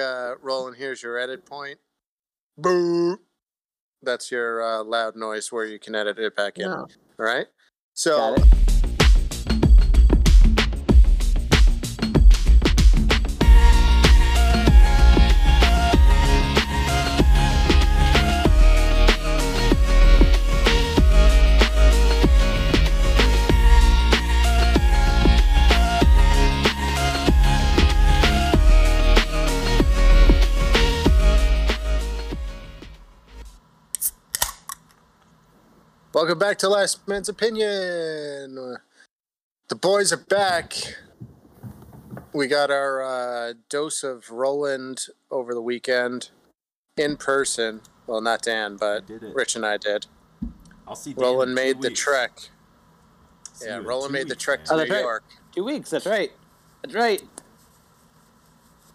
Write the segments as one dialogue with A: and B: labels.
A: uh, Roland, here's your edit point. Boo. That's your uh, loud noise where you can edit it back in.
B: No.
A: All right. So welcome back to Last Man's Opinion. The boys are back. We got our uh, dose of Roland over the weekend in person. Well, not Dan, but. Rich and I did.
C: I'll see. Dan
A: Roland
C: in two
A: made the trek.
C: See
A: Yeah, Roland
C: two
A: made the trek
C: man.
A: to
D: Oh,
A: New
D: right.
A: York.
D: Two weeks. That's right. That's right.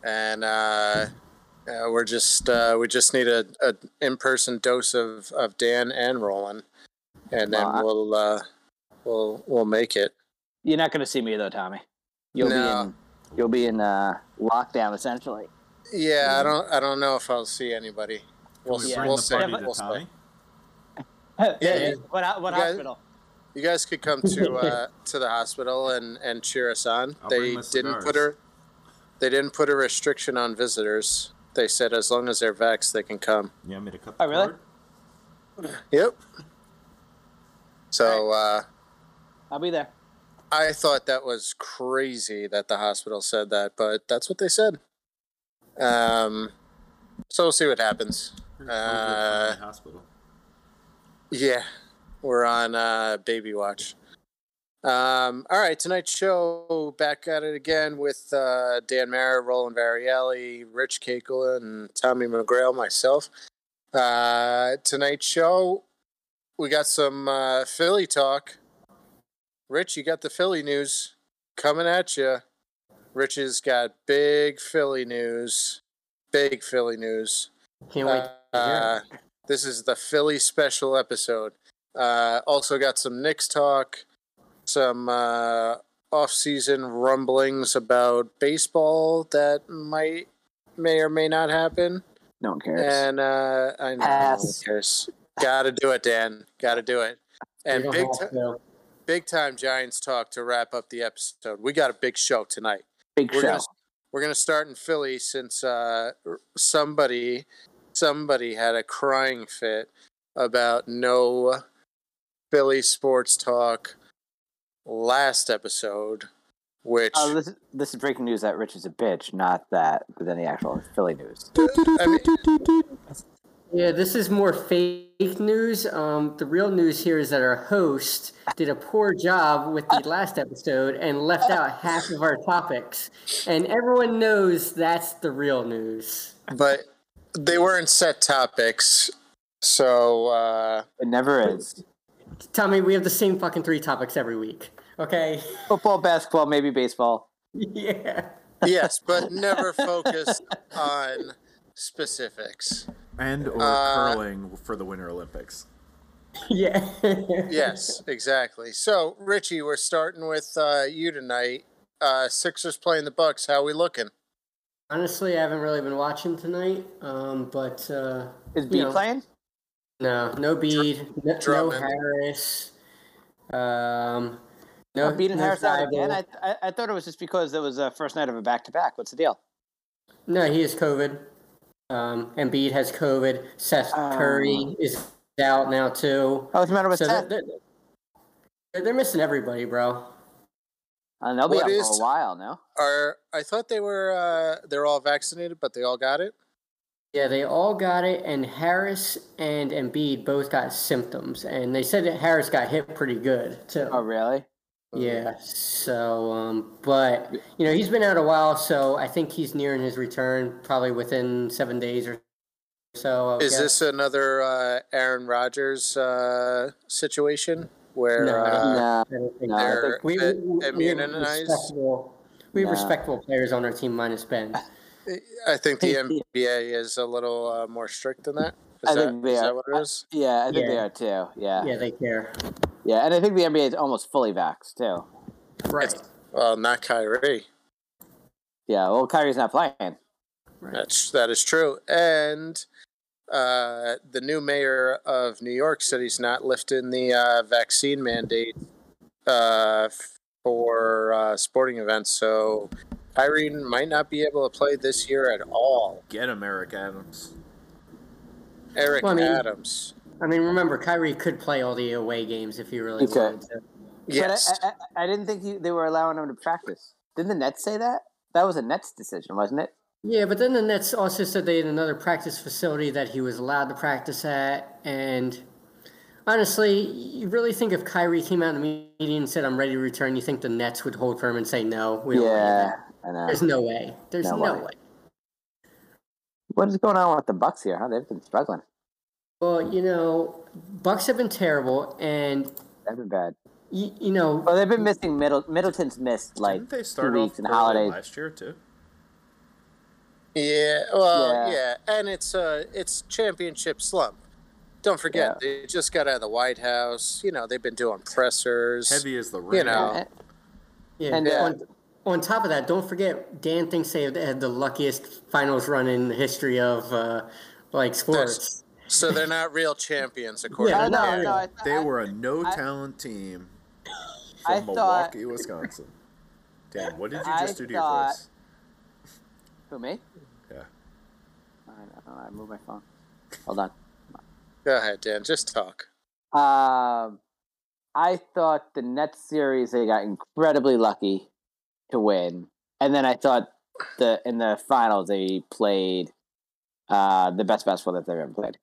A: and uh, uh, we're just uh, we just need a, a in person dose of, of Dan and Roland, and then
D: Well,
A: we'll uh, we'll we'll make it.
D: You're not going to see me though, Tommy. You'll
A: No.
D: be in. You'll be in uh, lockdown essentially.
A: Yeah, I don't I don't know if I'll see anybody. We'll
C: Can we
A: s-
C: bring
A: we'll see.
D: Yeah,
A: We'll see.
C: Tommy?
A: Yeah,
D: Yeah. What? What
A: you guys-
D: hospital?
A: You guys could come to uh, to the hospital and, and cheer us on.
C: I'll
A: they didn't put
C: cigars.
A: a they didn't put a restriction on visitors. They said as long as they're vaxxed, they can come.
C: You want me to cut
D: Oh, really?
A: Yep. So uh,
D: I'll be there.
A: I thought that was crazy that the hospital said that, but that's what they said. Um, so we'll see what happens. Uh,
C: hospital.
A: Yeah, we're on uh, baby watch. Um, all right, tonight's show back at it again with uh, Dan Mara, Roland Varielli, Rich Cakel, and Tommy McGrail, myself. Uh, tonight's show, we got some uh, Philly talk. Rich, you got the Philly news coming at you. Rich has got big Philly news. Big Philly news.
B: Can't wait.
A: Uh, this is the Philly special episode. Uh, also got some Knicks talk, some uh, off-season rumblings about baseball that might, may or may not happen.
D: No one cares.
A: And uh, I know
D: Pass.
A: who cares. Got to do it, Dan. Got to do it. And big,
B: don't have
A: ti-
B: to.
A: big time Giants talk to wrap up the episode. We got a big show tonight
D: Big
A: we're
D: show.
A: gonna we're gonna start in Philly since uh, somebody somebody had a crying fit about no Philly sports talk last episode, which
D: Oh, this, this is breaking news that Rich is a bitch, not that than the actual Philly news.
A: I mean,
B: Yeah, this is more fake news. Um, the real news here is that our host did a poor job with the last episode and left out half of our topics. And everyone knows that's the real news.
A: but they weren't set topics, so uh,
D: It never is.
B: Tommy, we have the same fucking three topics every week. Okay?
D: Football, basketball, maybe baseball.
B: yeah.
A: yes, but never focus on specifics.
C: And or
A: uh,
C: curling for the Winter Olympics.
B: Yeah.
A: yes, exactly. So, Richie, we're starting with uh, you tonight. Uh, Sixers playing the Bucks. How we looking?
B: Honestly, I haven't really been watching tonight. Um, but uh,
D: Is
B: you
D: B
B: know,
D: playing?
B: No, no Bede, no, no Harris. Um, no,
D: No, beating
B: no
D: Harris out again. I, I I thought it was just because it was the first night of a back to back. What's the deal?
B: No, he has COVID. Um, Embiid has COVID. Seth
D: Oh.
B: Curry is out now too.
D: Oh, what's the matter with
B: So
D: Seth?
B: they're, they're, they're missing everybody, bro.
D: Uh, they'll be
A: What
D: out
A: is-
D: for a while now.
A: Are I thought they were uh, they're all vaccinated, but they all got it.
B: Yeah, they all got it, and Harris and Embiid both got symptoms, and they said that Harris got hit pretty good too.
D: Oh, really?
B: Yeah. So, um, but you know, he's been out a while, so I think he's nearing his return, probably within seven days or so. I would
A: Is
B: guess.
A: this another uh, Aaron Rodgers uh, situation where
B: No,
A: uh,
D: no.
B: I don't
D: No, I
A: they're
B: we, we, we have
A: immunized?
B: respectable, we have
D: No.
B: respectable players on our team minus Ben.
A: I think the NBA is a little uh, more strict than that. Is,
D: I
A: that,
D: think they
A: is
D: are.
A: that what it is?
D: Yeah, I think they are too. Yeah.
B: Yeah, they care.
D: Yeah, and I think the NBA is almost fully vaxxed too.
B: Right.
A: Well, not Kyrie.
D: Yeah, well, Kyrie's not playing.
A: That's that is true. And uh, the new mayor of New York City's not lifting the uh, vaccine mandate uh, for uh, sporting events, so Kyrie might not be able to play this year at all.
C: Get him, Eric Adams.
A: Eric
B: Well, I mean-
A: Adams.
B: I mean, remember, Kyrie could play all the away games if he really
D: He could.
B: wanted to.
A: Yes.
D: But I, I, I didn't think he, they were allowing him to practice. Didn't the Nets say that? That was a Nets decision, wasn't it?
B: Yeah, but then the Nets also said they had another practice facility that he was allowed to practice at. And honestly, you really think if Kyrie came out in the meeting and said, I'm ready to return, you think the Nets would hold firm and say, no, we don't want you
D: Yeah,
B: there?
D: I know.
B: There's no way. There's
D: No
B: no,
D: way.
B: way.
D: What is going on with the Bucks here? Huh? They've been struggling.
B: Well, you know, Bucks have been terrible, and
D: They've been bad.
B: you, you know,
D: Well, they've been missing Middle. Middleton's missed like
C: Didn't they
D: two weeks
C: off
D: and holidays.
C: last year too?
A: Yeah, well,
D: Yeah.
A: yeah. and it's uh it's championship slump. Don't forget, they just got out of the White House. You know, they've been doing pressers.
C: Heavy as the rain.
A: You know.
B: Yeah.
D: and,
B: on,
D: uh,
B: on top of that, don't forget, Dan thinks they had the luckiest finals run in the history of uh, like sports.
A: So they're not real champions, according
B: Yeah,
A: to
D: no,
B: no,
D: I,
C: They
D: I-
C: were a no talent team
D: I
C: from
D: thought-
C: Milwaukee, Wisconsin. Dan, what did you
D: I
C: just do to your
D: thought-
C: voice?
D: Who me?
C: Yeah.
D: I don't know. I moved my phone. Hold on.
A: Go ahead, Dan. Just talk.
D: Um, I thought the Nets series they got incredibly lucky to win, and then I thought the in the finals they played uh, the best basketball that they've ever played.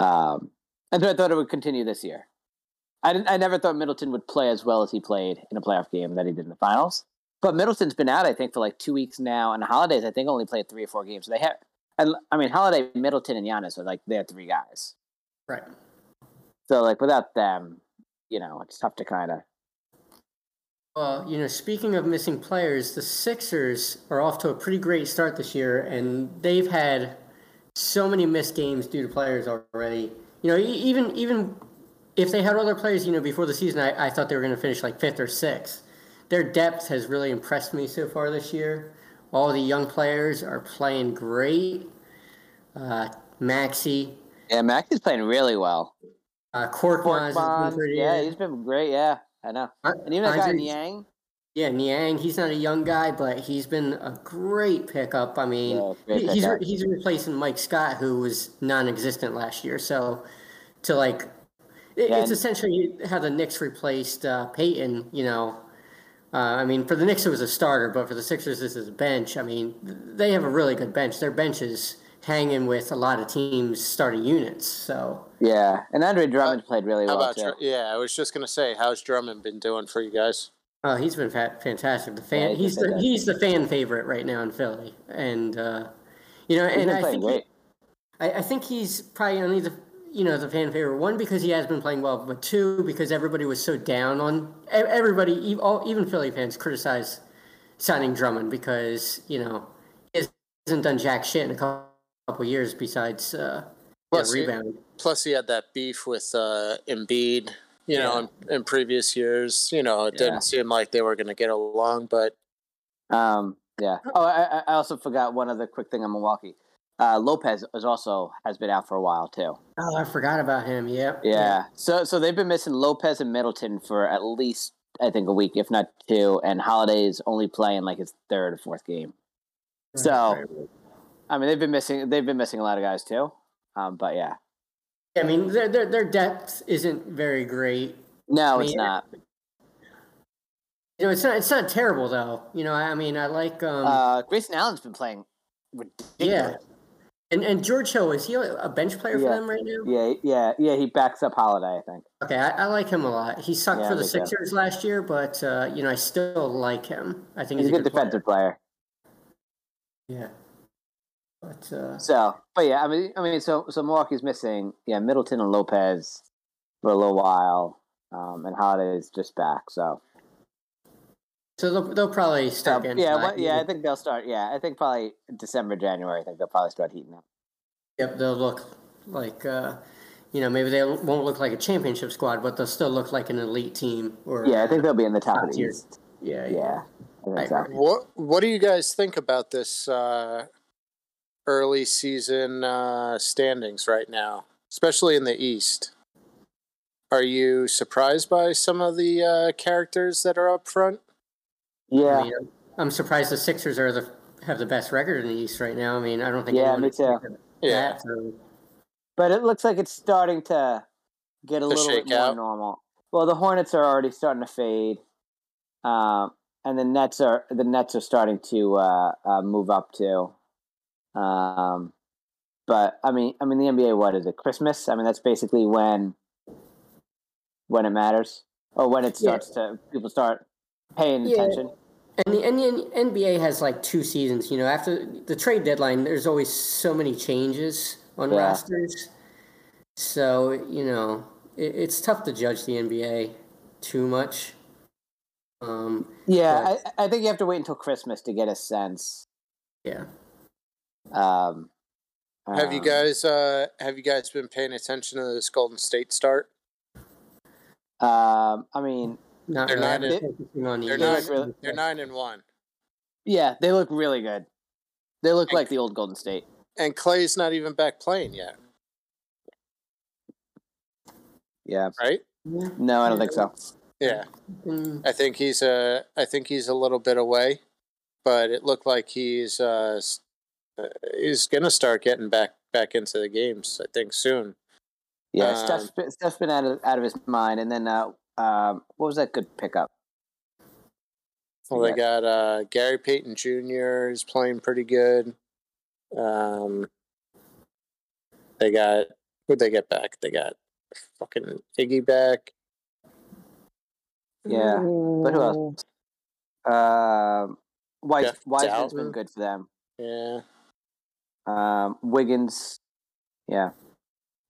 D: Um, and so I thought it would continue this year. I didn't. I never thought Middleton would play as well as he played in a playoff game that he did in the finals. But Middleton's been out, I think, for like two weeks now, and Holidays I think only played three or four games. So they have, and I mean, Holiday, Middleton, and Giannis are like they're three guys.
B: Right.
D: So like without them, you know, it's tough to kind of.
B: Well, you know, speaking of missing players, the Sixers are off to a pretty great start this year, and they've had so many missed games due to players already. You know, even even if they had other players, you know, before the season, I, I thought they were going to finish like fifth or sixth. Their depth has really impressed me so far this year. All the young players are playing great. Uh, Maxey,
D: Yeah, Max is playing really well.
B: uh, Korkmaz has been
D: Korkmaz,
B: pretty
D: yeah, he's been great. Yeah, I know.
B: Uh,
D: And even that guy
B: Andre-
D: Niang.
B: Yeah, Niang, he's not a young guy, but he's been a great pickup. I mean,
D: Yeah, great
B: he's
D: pickup.
B: re- he's replacing Mike Scott, who was non-existent last year. So, to like, it,
D: Yeah,
B: it's
D: and-
B: essentially how the Knicks replaced uh, Payton. You know, uh, I mean, for the Knicks it was a starter, but for the Sixers this is a bench. I mean, they have a really good bench. Their bench is hanging with a lot of teams' starting units. So,
D: Yeah, and Andre Drummond played really
A: How
D: well
A: about
D: too.
A: Dr- yeah? I was just gonna say, how's Drummond been doing for you guys?
B: Uh, he's been fa- fantastic. The
D: Yeah,
B: fan,
D: he's
B: he's the
D: fantastic.
B: he's the fan favorite right now in Philly, and uh, you know,
D: He's
B: and
D: been
B: I think he-
D: great.
B: I, I think he's probably only the you know the fan favorite. One because he has been playing well, but two because everybody was so down on everybody. all- Even Philly fans criticized signing Drummond because you know he hasn't done jack shit in a couple, couple years besides uh, yeah,
A: Plus, he- Plus, he had that beef with uh, Embiid. You know, in, in previous years, you know, it didn't
D: Yeah.
A: seem like they were going to get along. But
D: Um, yeah. Oh, I, I- I also forgot one other quick thing on Milwaukee. Uh, Lopez is also has been out for a while too.
B: Oh, I forgot about him. Yep.
D: Yeah. So so they've been missing Lopez and Middleton for at least I think a week, if not two. And Holiday's only playing like his third or fourth game.
B: Right,
D: So-
B: right.
D: I mean, they've been missing they've been missing a lot of guys too. Um, but yeah,
B: I mean, their, their their depth isn't very great.
D: no,
B: I
D: it's not.
B: You know, it's not it's not terrible though. You know, I, mean, I like um,
D: Uh, Grayson Allen's been playing ridiculous.
B: yeah, and and George Hill is he a bench player for them right now?
D: Yeah, yeah, yeah. He backs up Holiday, I think.
B: Okay, I, I like him a lot. He sucked
D: Yeah,
B: for the. Sixers last year, but uh, you know I still like him. I think
D: He's
B: he's,
D: a good defensive player.
B: player. Yeah, but uh,
D: So, but yeah, I mean, I mean, so so Milwaukee's missing, yeah, Middleton and Lopez for a little while, um, and Holiday's just back. So,
B: so they'll, they'll probably start getting
D: yeah,
B: back.
D: what, yeah, I think they'll start. Yeah, I think probably December, January. I think they'll probably start heating up.
B: Yep, they'll look like uh, you know maybe they won't look like a championship squad, but they'll still look like an elite team. Or
D: Yeah, I think they'll be in the top
B: Top
D: of the
B: tier.
D: East.
B: yeah,
D: Yeah, I
B: I
D: think so.
A: what what do you guys think about this uh, early season uh, standings right now, especially in the East. Are you surprised by some of the uh, characters that are up front?
D: Yeah,
B: I mean, I'm surprised the Sixers are the have the best record in the East right now. I mean, I don't think
D: Yeah,
B: anyone
D: me
B: expected
A: Yeah.
B: so-
D: but it looks like it's starting to get a
A: To
D: little bit more
A: out.
D: normal. Well, the Hornets are already starting to fade, um, and the Nets are the Nets are starting to uh, uh, move up too. Um, but I mean, I mean, the NBA. What is it? Christmas? I mean, that's basically when when it matters, or when it
B: Yeah.
D: starts to people start paying
B: Yeah.
D: attention.
B: And the, and the NBA has like two seasons. You know, after the trade deadline, there's always so many changes on
D: Yeah.
B: rosters. So you know, it, it's tough to judge the NBA too much. Um,
D: Yeah, I, I think you have to wait until Christmas to get a sense.
B: yeah.
D: Um,
A: Have you
D: um,
A: guys uh, have you guys been paying attention to this Golden State start?
D: Um, I mean,
B: Not
A: They're
B: really.
A: not
B: I've been
A: in-
B: focusing on the
A: They're nine.
B: East.
D: really-
A: They're nine and one,
D: yeah, they look really good. They look like the old Golden State.
A: and Clay's not even back playing yet,
D: Yeah.
A: right?
D: No, I don't think so.
A: Yeah,
B: Mm,
A: I think he's a. I think he's a little bit away, but it looked like he's uh, uh, he's gonna start getting back back into the games. I think soon.
D: Yeah,
A: Um,
D: Steph's, been, Steph's been out of out of his mind. And then, uh, um, what was that good pickup?
A: Well, they got uh, Gary Payton Jr. is playing pretty good. Um, they got who they get back? They got fucking Iggy back.
D: Yeah, but who else? Um, Wise,
A: Jeff
D: Wiseman's been good for them.
A: Yeah,
D: Um, Wiggins, yeah,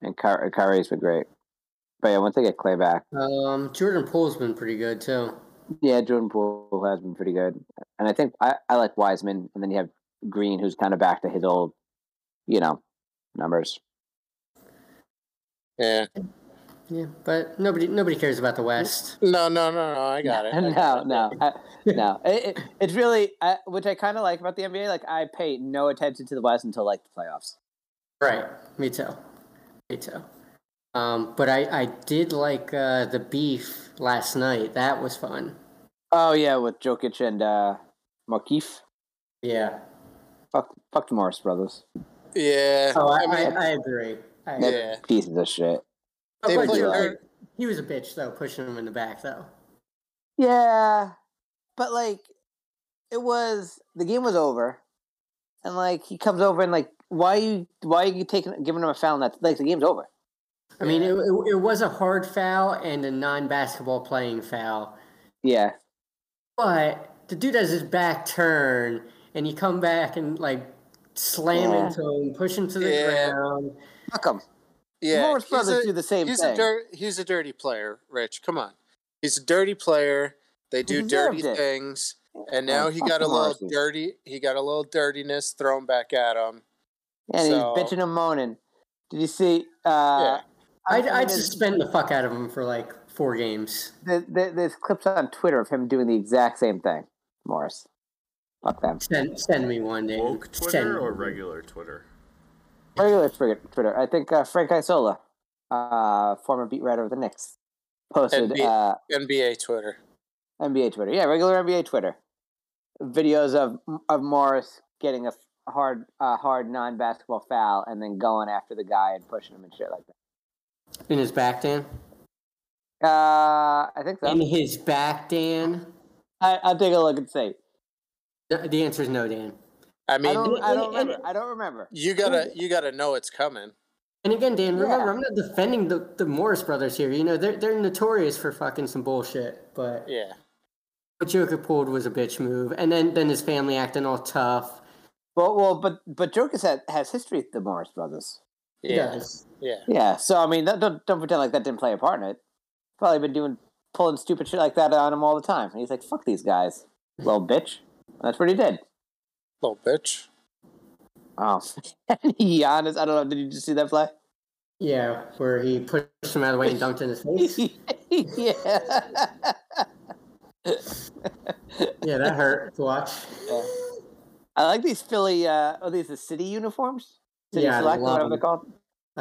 D: and Ky- Kyrie's been great. But yeah, once they get Clay back,
B: Um, Jordan Poole's been pretty good too.
D: yeah, Jordan Poole has been pretty good. And I think I, I like Wiseman, and then you have Green, who's kind of back to his old, you know, numbers.
A: yeah.
B: Yeah, but nobody nobody cares about the West.
A: No, no, no, no. I got it. I
D: no,
A: it.
D: no, I, no. It, it, it's really, I, which I kind of like about the NBA. Like, I pay no attention to the West until like the playoffs.
B: Right. Me too. Me too. Um, but I, I did like uh, the beef last night. That was fun.
D: Oh yeah, with Jokic and uh, Markieff.
B: Yeah.
D: Fuck, fuck the Morris brothers.
A: Yeah.
B: Oh, I,
A: I mean,
B: I, I agree. I agree.
A: Yeah.
D: pieces of shit.
A: They
B: But
A: play
B: he, he was a bitch though, pushing him in the back though.
D: Yeah, but like, it was the game was over, and like he comes over and like, why are you why are you taking giving him a foul? That like the game's over.
B: I mean, it, it, it was a hard foul and a non-basketball playing foul,
D: Yeah,
B: but the dude has his back turn, and you come back and like slam
D: Yeah.
B: into him, push him to the
A: Yeah.
B: ground.
D: fuck him.
A: Yeah.
D: Morris
A: he's
D: brothers
A: a-
D: do the same
A: he's
D: thing.
A: a dirt. He's a dirty player, Rich. Come on. He's a dirty player. They do dirty
D: it.
A: things, and now
D: Oh,
A: he got a little
D: Morrissey.
A: dirty. He got a little dirtiness thrown back at him.
D: and he's bitching and moaning. Did you see? Uh,
A: Yeah.
B: I'd,
D: I mean,
B: I'd suspend the fuck out of him for like four games.
D: there- there- there's clips on Twitter of him doing the exact same thing. Morris, fuck them.
B: Send send me one day.
C: Woke Twitter
B: me
C: or
B: one.
C: regular Twitter?
D: Regular Twitter. Twitter. I think uh, Frank Isola, uh, former beat writer of the Knicks, posted
A: NBA.
D: uh,
A: NBA Twitter.
D: NBA Twitter. Yeah, regular NBA Twitter. Videos of of Morris getting a hard uh, hard non basketball foul and then going after the guy and pushing him and shit like that.
B: In his back, Dan.
D: Uh, I think so.
B: In his back, Dan.
D: I, I'll take a look and see.
B: The the answer is no, Dan.
A: I
D: I
A: mean,
D: don't. I don't
B: and- and-
D: remember. I don't remember.
A: you gotta you gotta know it's coming.
B: And again, Dan, remember,
D: Yeah.
B: I'm not defending the, the Morris brothers here. You know, they're they're notorious for fucking some bullshit. But
A: Yeah.
B: what Joker pulled was a bitch move, and then then his family acting all tough.
D: Well, well, but but Jokic has, has history with the Morris brothers.
A: Yeah.
B: does.
A: Yeah.
D: Yeah, so I mean, that, don't don't pretend like that didn't play a part in it. Probably been doing pulling stupid shit like that on him all the time. And he's like, "Fuck these guys, little bitch." That's what he did.
A: Little bitch.
D: Oh, Giannis. I don't know. Did you just see that play?
B: Yeah, where he pushed him out of the way and dunked in his face.
D: yeah.
B: yeah, that hurt to watch.
D: Yeah. I like these Philly. Uh, oh, these are city uniforms. City
B: Yeah, I
D: select,
B: love
D: whatever they're called.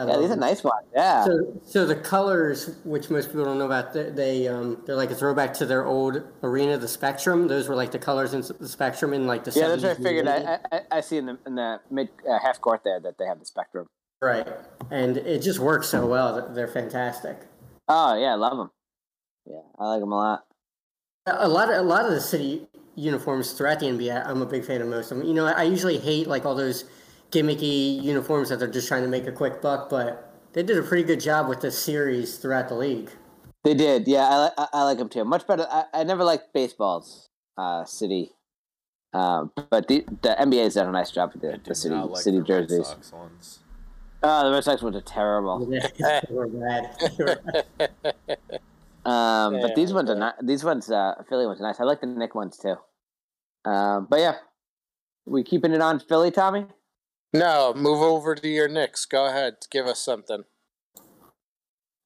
D: Yeah, these are nice ones. Yeah.
B: So, so the colors, which most people don't know about, they, they um, they're like a throwback to their old arena, the Spectrum. Those were like the colors in the Spectrum in like the
D: yeah, that's what I figured. I, I, I see in the in the mid uh, half court there that they have the spectrum.
B: Right, and it just works so well. They're- They're fantastic.
D: Oh yeah, I love them. Yeah, I like them a lot.
B: A lot of a lot of the city uniforms throughout the NBA, I'm a big fan of most of them. You know, I usually hate like all those gimmicky uniforms that they're just trying to make a quick buck, but they did a pretty good job with the series throughout the league.
D: They did. Yeah, I, I, I like them too. Much better. I, I never liked baseball's uh, city, um, but the the NBA's done a nice job with the,
C: did
D: the city
C: not like
D: city
C: the Red
D: jerseys.
C: Sox ones.
D: Oh, the Red Sox ones are terrible.
B: they were bad. They were-
D: Um,
A: Yeah,
D: but these ones are
A: okay.
D: not. These ones, uh, Philly ones are nice. I like the Knick ones too. Um, but yeah, we keeping it on Philly, Tommy.
A: No, move over to your Knicks. Go ahead, give us something.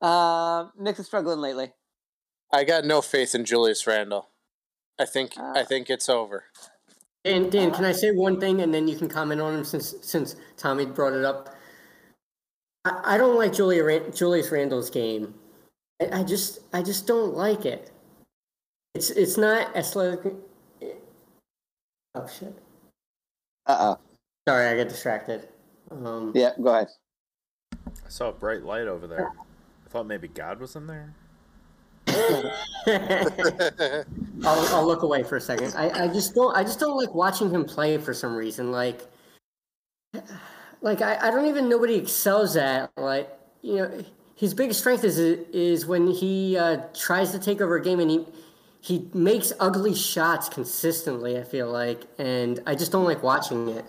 D: Um, Knicks is struggling lately.
A: I got no faith in Julius Randle. I think I
D: Uh.
A: think it's over.
B: Dan, Dan, can I say one thing and then you can comment on him since since Tommy brought it up? I, I don't like Julia Ran- Julius Randle's game. I, I just I just don't like it. It's it's not athletic. Oh shit!
D: Uh oh.
B: Sorry, I got distracted. Um,
D: Yeah, go ahead.
C: I saw a bright light over there. I thought maybe God was in there.
B: I'll, I'll look away for a second. I, I just don't I just don't like watching him play for some reason. Like like I, I don't even know what he excels at. Like you know, his biggest strength is is when he uh, tries to take over a game and he he makes ugly shots consistently. I feel like, and I just don't like watching it.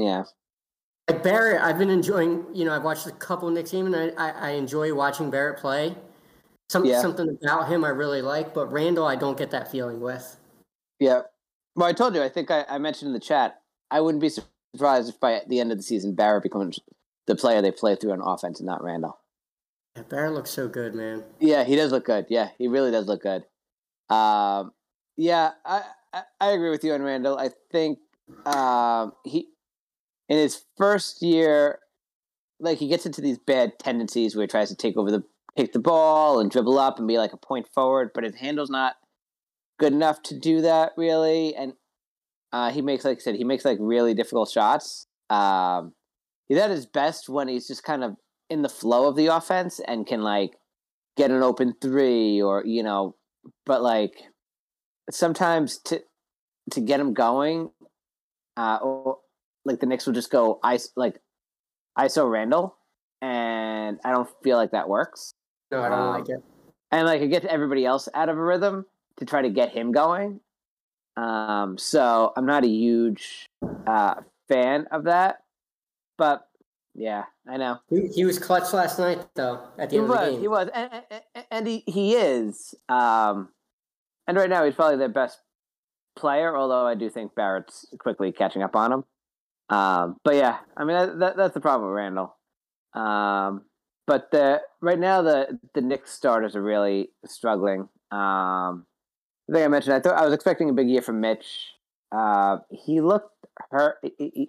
D: Yeah.
B: Like Barrett, I've been enjoying. You know, I've watched a couple of Knicks games, and I, I, I enjoy watching Barrett play. Some,
D: Yeah.
B: Something about him I really like, but Randle, I don't get that feeling with.
D: Yeah. Well, I told you. I think I, I mentioned in the chat. I wouldn't be surprised if by the end of the season Barrett becomes the player they play through on offense and not Randle.
B: Yeah, Barrett looks so good, man.
D: Yeah, he does look good. Yeah, he really does look good. Um, yeah, I, I I agree with you on Randle. I think um, he in his first year, like he gets into these bad tendencies where he tries to take over the take the ball and dribble up and be like a point forward, but his handle's not good enough to do that really. And uh, he makes, like I said, he makes like really difficult shots. Um, he's at his best when he's just kind of in the flow of the offense and can like get an open three or you know, but like sometimes to to get him going, uh, or like the Knicks will just go I like ISO Randle, and I don't feel like that works.
B: No, I don't
D: Um,
B: like it.
D: And like it gets everybody else out of a rhythm to try to get him going. Um, so I'm not a huge uh, fan of that, but yeah, I know.
B: He, he was clutch last night, though. At the
D: He
B: end of the
D: was,
B: game,
D: he was, and, and, and he, he is. Um, and right now, he's probably their best player. Although I do think Barrett's quickly catching up on him. Um, but yeah, I mean that, that, that's the problem with Randle. Um, but the right now the the Knicks starters are really struggling. Um, I think I mentioned I thought I was expecting a big year from Mitch. Uh, he looked hurt. He, he,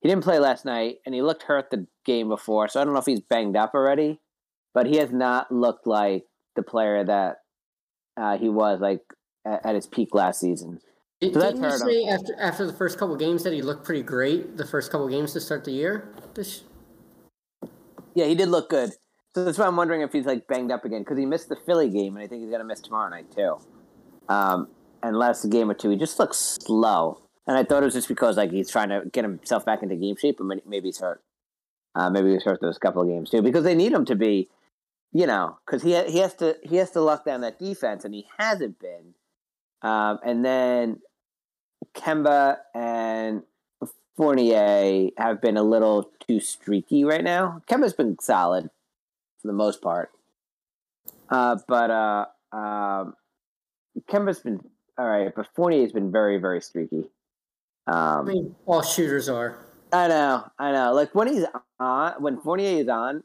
D: he didn't play last night, and he looked hurt the game before. So I don't know if he's banged up already, but he has not looked like the player that uh, he was like at, at his peak last season.
B: Did,
D: so
B: didn't you
D: him.
B: say after after the first couple games that he looked pretty great? The first couple games to start the year. This,
D: Yeah, he did look good. So that's why I'm wondering if he's like banged up again because he missed the Philly game, and I think he's gonna miss tomorrow night too. Um, and last game or two, he just looks slow. And I thought it was just because like he's trying to get himself back into game shape, but maybe he's hurt. Uh, maybe he's hurt those couple of games too because they need him to be, you know, because he ha- he has to he has to lock down that defense, and he hasn't been. Um, and then Kemba and Fournier have been a little too streaky right now. Kemba's been solid for the most part, uh, but uh, um, Kemba's been all right, but Fournier's been very very streaky.
B: I
D: Um,
B: mean, all shooters are.
D: I know, I know. Like when he's on, when Fournier is on,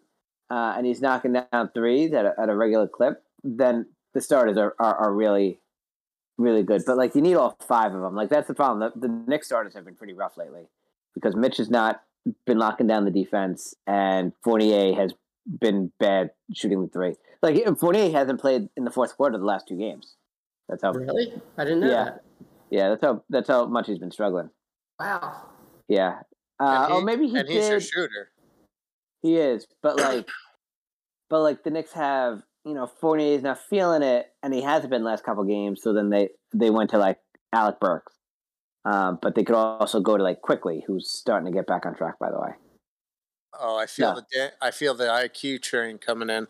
D: uh, and he's knocking down threes at a, at a regular clip, then the starters are, are, are really, really good. But like you need all five of them. Like that's the problem. The, the Knicks starters have been pretty rough lately because Mitch has not been locking down the defense, and Fournier has been bad shooting the three. Like Fournier hasn't played in the fourth quarter of the last two games. That's how.
B: Really? I didn't know
D: Yeah.
B: that.
D: Yeah, that's how. That's how much he's been struggling.
B: Wow.
D: Yeah. Uh,
A: And
D: oh, maybe he
A: and he's your shooter.
D: He is, but like, but like the Knicks have, you know, Fournier's not feeling it, and he hasn't been last couple games. So then they they went to like Alec Burks, um, but they could also go to like Quickley, who's starting to get back on track. By the way,
A: Oh, I feel
D: Yeah.
A: the I feel the IQ train coming in.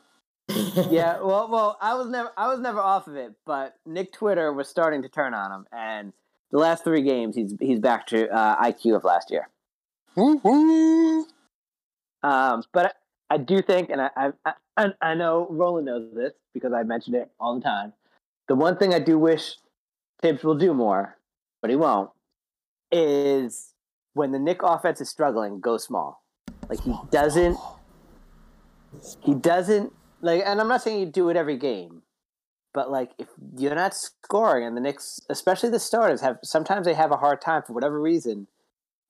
D: yeah. Well, well, I was never I was never off of it, but Knick Twitter was starting to turn on him, and the last three games he's he's back to uh, IQ of last year.
A: Woo woo.
D: Um, but I, I do think, and I, I I I know Roland knows this because I mentioned it all the time. The one thing I do wish Thibs will do more, but he won't, is when the Knick offense is struggling, go small. Like he doesn't, he doesn't like, and I'm not saying you do it every game, but like if you're not scoring, and the Knicks, especially the starters, have sometimes they have a hard time for whatever reason.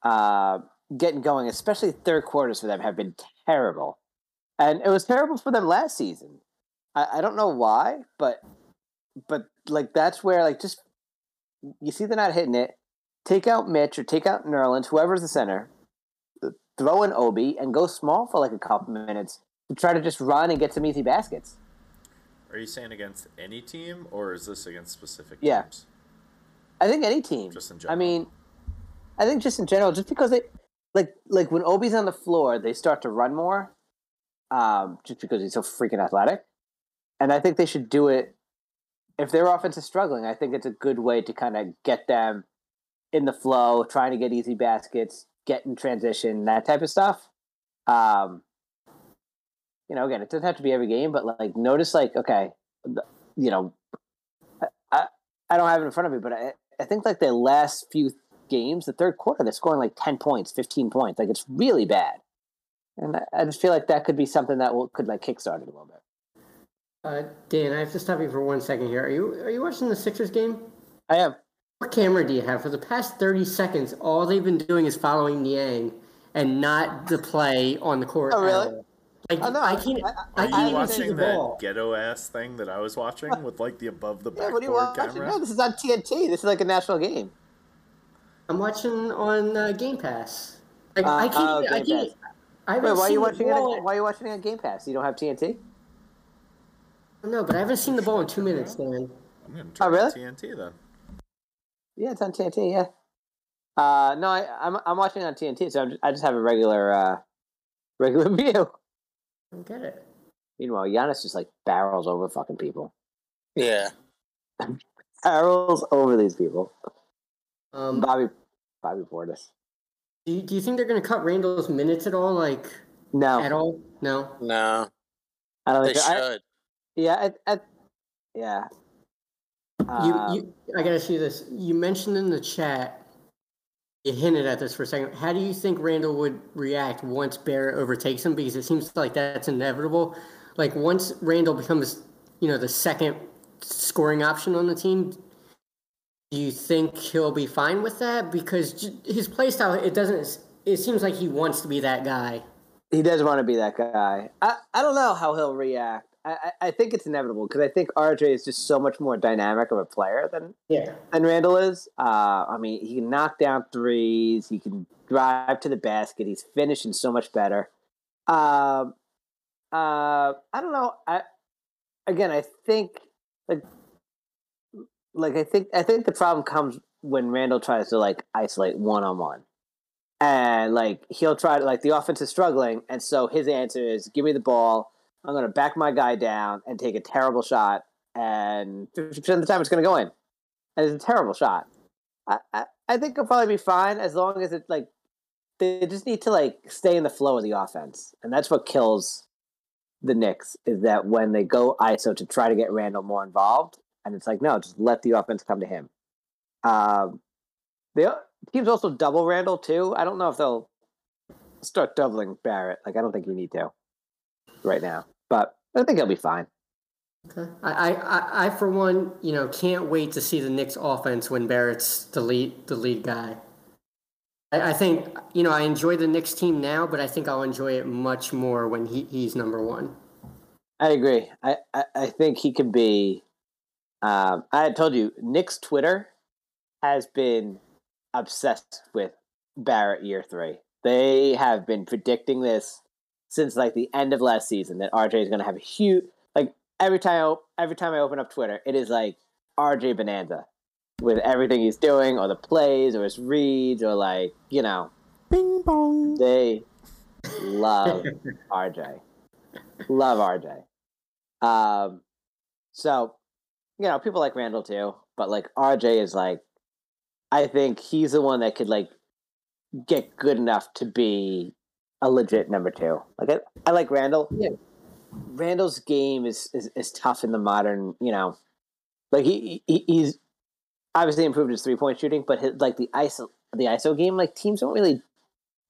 D: Uh, getting going, especially third quarters for them, have been terrible. And it was terrible for them last season. I, I don't know why, but but like that's where like just you see they're not hitting it. Take out Mitch or take out Nerlens, whoever's the center. Throw in Obi and go small for like a couple minutes to try to just run and get some easy baskets.
C: Are you saying against any team, or is this against specific
D: Yeah.
C: teams?
D: I think any team.
C: Just in general.
D: I mean, I think just in general, just because they like like when Obi's on the floor, they start to run more, um, just because he's so freaking athletic. And I think they should do it if their offense is struggling. I think it's a good way to kind of get them in the flow, trying to get easy baskets, get in transition, that type of stuff. Um, you know, again, it doesn't have to be every game, but like notice, like okay, you know, I- I don't have it in front of me, but I I think like the last few games, the third quarter, they're scoring like ten points, fifteen points. Like it's really bad, and I, I just feel like that could be something that will could like kickstart it a little bit.
B: Uh, Dan, I have to stop you for one second here. Are you are you watching the Sixers game?
D: I am.
B: What camera do you have? For the past thirty seconds, all they've been doing is following Niang and not the play on the court.
D: Oh, really?
B: Like
D: Oh, no,
B: I
D: I-
B: can't.
D: I-
B: I,
D: I-
C: Are
B: can't
C: you
B: even see the
C: watching that
B: ball.
C: ghetto ass thing that I was watching with like the above the
D: Yeah, what are you
C: backboard camera?
D: No, this is on TNT. This is like a national game.
B: I'm watching on uh, Game Pass. Like
D: Uh,
B: I can't.
D: oh,
B: I can't.
D: Pass.
B: I haven't
D: Wait, why are you watching it? on- Why are you watching it on Game Pass? You don't have TNT?
B: No, but I haven't seen the ball in two minutes, Dan.
C: I'm gonna
D: Oh,
C: turn
D: really?
C: on TNT then.
D: Yeah, it's on TNT. Yeah. Uh, no, I, I'm I'm watching it on TNT, so I'm just, I just have a regular uh, regular view.
B: I don't get it.
D: Meanwhile, Giannis just like barrels over fucking people.
A: Yeah.
D: Barrels over these people.
B: Um,
D: Bobby, Bobby Portis.
B: Do you, do you think they're going to cut Randle's minutes at all? Like
D: No,
B: at all? No.
A: No,
D: I don't
A: they
D: think so. I-
A: should.
D: yeah, I, I, yeah.
B: You, uh, you, I gotta see this. You mentioned in the chat, you hinted at this for a second. How do you think Randle would react once Barrett overtakes him? Because it seems like that's inevitable. Like once Randle becomes, you know, the second scoring option on the team, do you think he'll be fine with that? Because his play style, it doesn't. It seems like he wants to be that guy.
D: he does want to be that guy. I, I don't know how he'll react. I, I, I think it's inevitable because I think RJ is just so much more dynamic of a player than
B: Yeah.
D: than Randle is. Uh, I mean, he can knock down threes. He can drive to the basket. He's finishing so much better. Um, uh, I don't know. I again, I think like like I think I think the problem comes when Randle tries to like isolate one on one. And like he'll try to like the offense is struggling, and so his answer is give me the ball. I'm gonna back my guy down and take a terrible shot, and 50% of the time it's gonna go in. And it's a terrible shot. I, I, I think it'll probably be fine as long as it like they just need to like stay in the flow of the offense. And that's what kills the Knicks is that when they go ISO to try to get Randle more involved, and it's like, no, just let the offense come to him. Um, the teams also double Randle too. I don't know if they'll start doubling Barrett. Like, I don't think you need to right now, but I think he'll be fine.
B: Okay. I, I, I, for one, you know, can't wait to see the Knicks offense when Barrett's the lead, the lead guy. I, I think, you know, I enjoy the Knicks team now, but I think I'll enjoy it much more when he, he's number one.
D: I agree. I, I, I think he could be. Um, I had told you, Knicks Twitter has been obsessed with Barrett year three. They have been predicting this since like the end of last season that RJ is going to have a huge like every time I, every time I open up Twitter, it is like RJ Bonanza with everything he's doing or the plays or his reads or like you know,
E: Bing bong.
D: they love RJ, love RJ. Um, so you know people like Randle too, but like RJ is like, I think he's the one that could like get good enough to be a legit number two. Like I, I like Randle.
B: Yeah.
D: Randle's game is, is is tough in the modern, you know, like he, he he's obviously improved his three point shooting, but his, like the ISO the ISO game, like teams don't really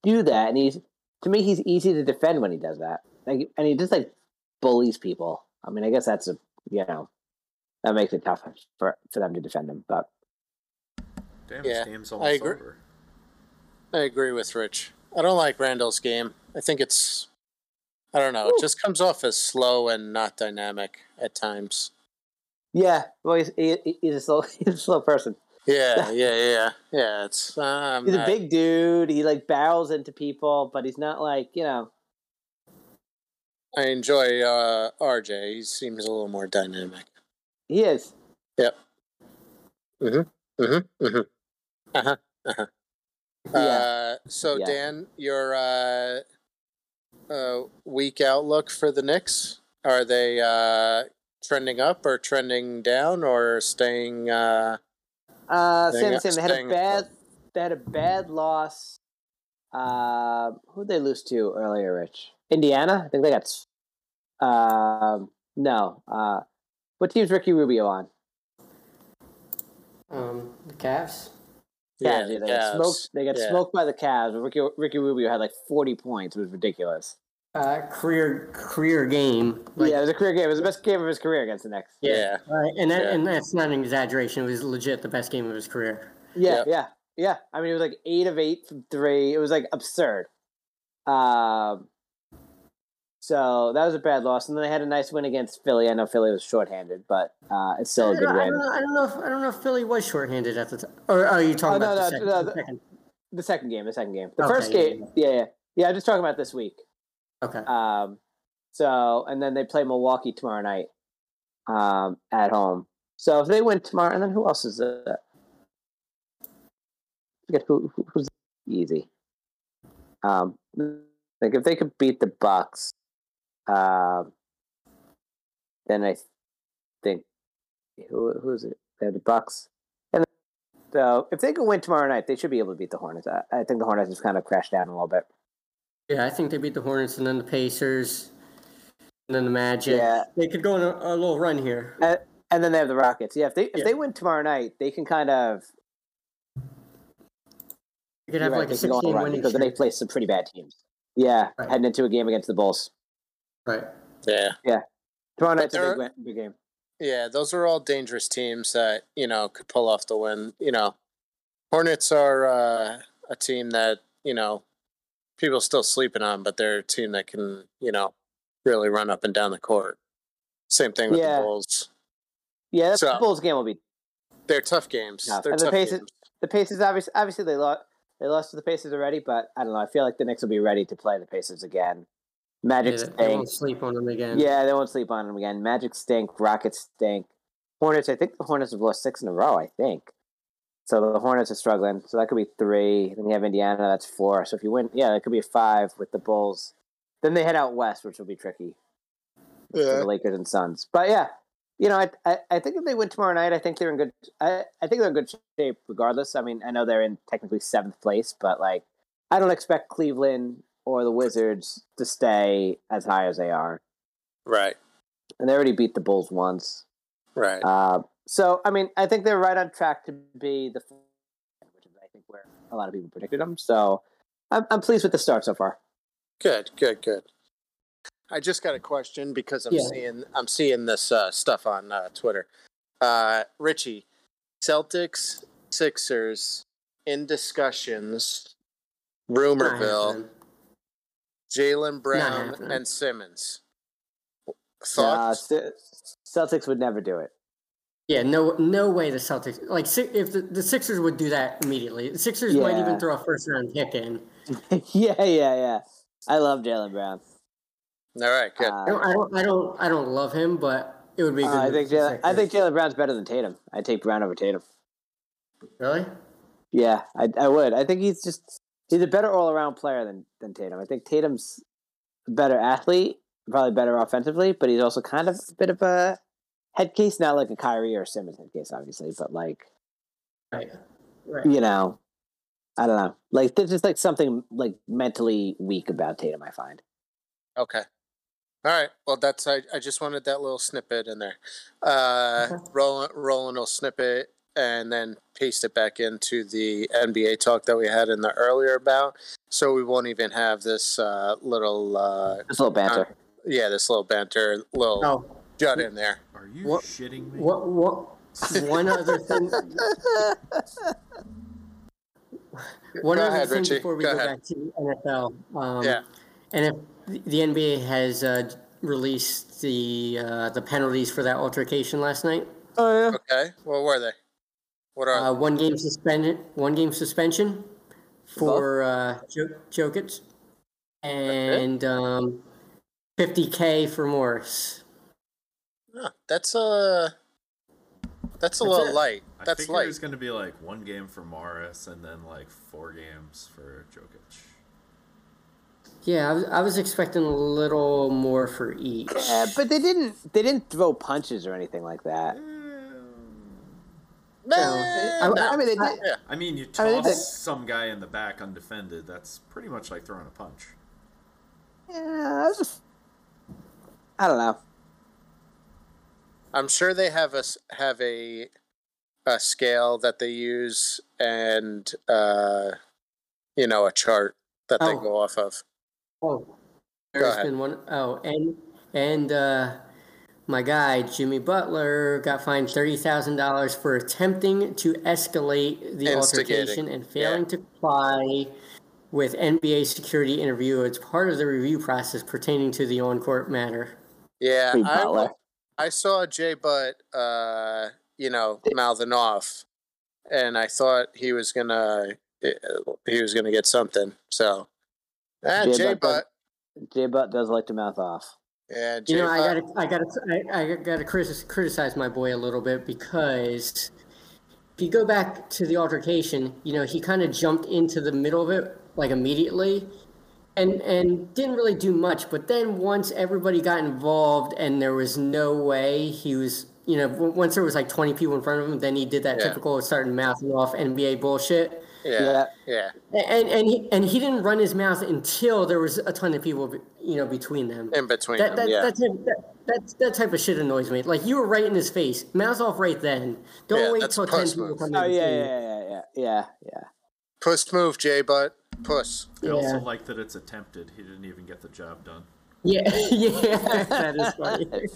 D: do that, and he's to me he's easy to defend when he does that. Like and he just like bullies people. I mean, I guess that's a you know that makes it tough for for them to defend him, but
C: Damn,
A: Yeah,
C: this game's
A: I agree.
C: over.
A: I agree with Rich. I don't like Randle's game. I think it's, I don't know, it just comes off as slow and not dynamic at times.
D: yeah, well he's he, he's a slow he's a slow person.
A: Yeah, yeah, yeah, yeah. It's um,
D: He's a big dude. He like barrels into people, but he's not like you know.
A: I enjoy uh, RJ. He seems a little more dynamic.
D: He is. Yep.
A: Mm-hmm. Mm-hmm. Uh-huh. Uh-huh.
D: Yeah.
A: Uh, so
D: Yeah.
A: Dan, your uh, uh, week outlook for the Knicks? Are they uh, trending up or trending down or staying? Uh,
D: Uh,
A: Staying
D: same,
A: up-
D: same. They had a bad.
A: afloat.
D: They had a bad loss. Uh, who did they lose to earlier, Rich? Indiana. I think they got. Um, no. Uh, what team's Ricky Rubio on?
B: Um, the Cavs.
D: Cavs,
A: the
D: they got
A: Cavs.
D: smoked. They got
A: Yeah.
D: smoked by the Cavs. Ricky Ricky Rubio had like forty points. It was ridiculous.
B: Uh, career career game. Like,
D: yeah, it was a career game. It was the best game of his career against the Knicks.
A: Yeah.
B: Right, and that
A: Yeah.
B: and that's not an exaggeration. It was legit the best game of his career.
D: Yeah,
A: Yep.
D: yeah, yeah. I mean, it was like eight of eight from three. It was like absurd. Um, so that was a bad loss, and then they had a nice win against Philly. I know Philly was shorthanded, but uh, it's still a good
B: don't, I,
D: win.
B: don't, I don't know if I don't know if Philly was shorthanded at the time. Or are you talking
D: Oh,
B: about
D: no,
B: the, second,
D: no,
B: the second?
D: The second game, the second game, the
B: Okay,
D: first
B: yeah,
D: game, yeah, yeah, yeah. I'm just talking about this week.
B: Okay.
D: Um, so and then they play Milwaukee tomorrow night, um, at home. So if they win tomorrow, and then who else is it? Forget who who's easy. Um, like if they could beat the Bucks, um, then I think who who's it? They have the Bucks, and so if they can win tomorrow night, they should be able to beat the Hornets. I, I think the Hornets just kind of crashed down a little bit.
B: Yeah, I think they beat the Hornets and then the Pacers, and then the Magic.
D: Yeah.
B: They could go on a, a little run here.
D: Uh, and then they have the Rockets. Yeah, if they if
B: Yeah.
D: they win tomorrow night, they can kind of
B: You could have
D: right,
B: like a
D: they can go on
B: 16
D: run
B: winning
D: because then they play some pretty bad teams. Yeah,
B: Right.
D: heading into a game against the Bulls
B: Right.
A: Yeah.
D: tomorrow
A: But
D: night's a big, win- big game.
A: Yeah, those are all dangerous teams that you know could pull off the win. You know, Hornets are uh, a team that you know people still sleeping on, but they're a team that can you know really run up and down the court. Same thing with
D: Yeah.
A: the Bulls.
D: Yeah, that
A: So-
D: Bulls game will be
A: They're tough games.
D: tough.
A: They're
D: And the
A: tough
D: Pacers,
A: games.
D: the Pacers obviously obviously they lost they lost to the Pacers already, but I don't know. I feel like the Knicks will be ready to play the Pacers again. Magic
B: Yeah, they
D: stink.
B: won't sleep on them again.
D: Yeah, they won't sleep on them again. Magic stink. Rockets stink. Hornets. I think the Hornets have lost six in a row. I think. So the Hornets are struggling. So that could be three. Then you have Indiana. That's four. So if you win, yeah, that could be a five with the Bulls. Then they head out west, which will be tricky. for the Lakers and Suns. But yeah, you know, I, I I think if they win tomorrow night, I think they're in good. I I think they're in good shape regardless. I mean, I know they're in technically seventh place, but like, I don't expect Cleveland or the Wizards to stay as high as they are,
A: Right.
D: and they already beat the Bulls once.
A: Right.
D: Uh, so I mean, I think they're right on track to be the, which is I think where a lot of people predicted them. So I'm I'm pleased with the start so far.
A: Good. Good. Good. I just got a question because I'm
B: Yeah.
A: seeing I'm seeing this uh, stuff on uh, Twitter. Uh, Richie, Celtics, Sixers in discussions.
B: Not
A: Rumorville,
B: happening.
A: Jaylen Brown, and Simmons.
D: Nah,
A: Thoughts?
D: Ce- Celtics would never do it.
B: Yeah, no, no way the Celtics like if the, the Sixers would do that immediately. The Sixers might even throw a first round pick in.
D: yeah, yeah, yeah. I love Jaylen Brown.
A: All right, good.
B: I don't, I don't, I don't, I don't love him, but it would be. a
D: Uh,
B: good
D: I think
B: for
D: Jaylen, I think Jaylen Brown's better than Tatum. I take Brown over Tatum.
B: really.
D: Yeah, I, I would. I think he's just he's a better all around player than than Tatum. I think Tatum's a better athlete, probably better offensively, but he's also kind of a bit of a head case, not like a Kyrie or Simmons head case, obviously, but like
B: Right. Right.
D: you know, I don't know. Like there's just like something like mentally weak about Tatum. I find.
A: Okay. All right. Well, that's I, I just wanted that little snippet in there. Uh,
B: Okay.
A: Roland, Roland will snip it and then paste it back into the NBA talk that we had in the earlier about. So we won't even have this uh, little, uh,
D: Just a little banter.
A: yeah, this little banter, little
B: Oh,
A: jut in there.
C: Are you
B: What-
C: shitting me?
B: what, what? One other thing. One
A: Go
B: other
A: ahead,
B: thing
A: Richie.
B: before we
A: Go
B: go, back to NFL. Um,
A: Yeah.
B: And if the NBA has uh, released the uh, the penalties for that altercation last night,
D: Oh yeah.
A: Okay. What were they? What are
B: uh, one game suspended, one game suspension for uh, Jo- Jokic, and um, 50k for Morris.
A: they? Huh, that's a that's a
B: That's
A: little
B: it.
A: light.
C: I
A: That's
C: figured
A: light.
C: it was going to be like one game for Morris and then like four games for Jokic.
B: Yeah, I was, I was expecting a little more for each.
D: Yeah, but they didn't. They didn't throw punches or anything like that.
A: Nah,
B: I-
D: I mean, they did.
A: yeah.
C: I mean, you
D: I mean,
C: toss some guy in the back undefended. That's pretty much like throwing a punch.
D: Yeah, I was just. I don't know.
A: I'm sure they have a s- have a a scale that they use and uh, you know a chart that they
B: Oh.
A: go off of.
B: Oh, there's
A: ahead.
B: been one oh and and uh, my guy Jimmy Butler got fined thirty thousand dollars for attempting to escalate the
A: Instigating,
B: altercation and failing to comply with NBA security interview It's part of the review process pertaining to the on-court matter.
A: Yeah, I, I saw Jay Butt, uh, you know, mouthing off, and I thought he was gonna he was gonna get something. So, ah,
D: Jay
A: Jay
D: Butt
A: Butt,
D: J Butt does like to mouth off.
A: Jay
B: You know, I gotta, I gotta, I, I gotta criticize, criticize my boy a little bit because if you go back to the altercation, you know, he kind of jumped into the middle of it like immediately, and and didn't really do much. But then once everybody got involved and there was no way he was, you know, once there was like twenty people in front of him, then he did that
A: Yeah.
B: typical starting mouthing off NBA bullshit.
A: Yeah, yeah.
B: And and he and he didn't run his mouth until there was a ton of people, you know, between them.
A: In between
B: that,
A: them,
B: that,
A: yeah.
B: That's that, that, that type of shit annoys me. Like you were right in his face, mouth off right then. Don't
A: yeah,
B: wait till
A: ten
B: people come
D: oh,
B: in. Oh
D: yeah, yeah, yeah, yeah, yeah,
A: Puss move, Jay, but puss.
C: I also like that it's attempted. He didn't even get the job done.
B: Yeah, yeah, that is funny.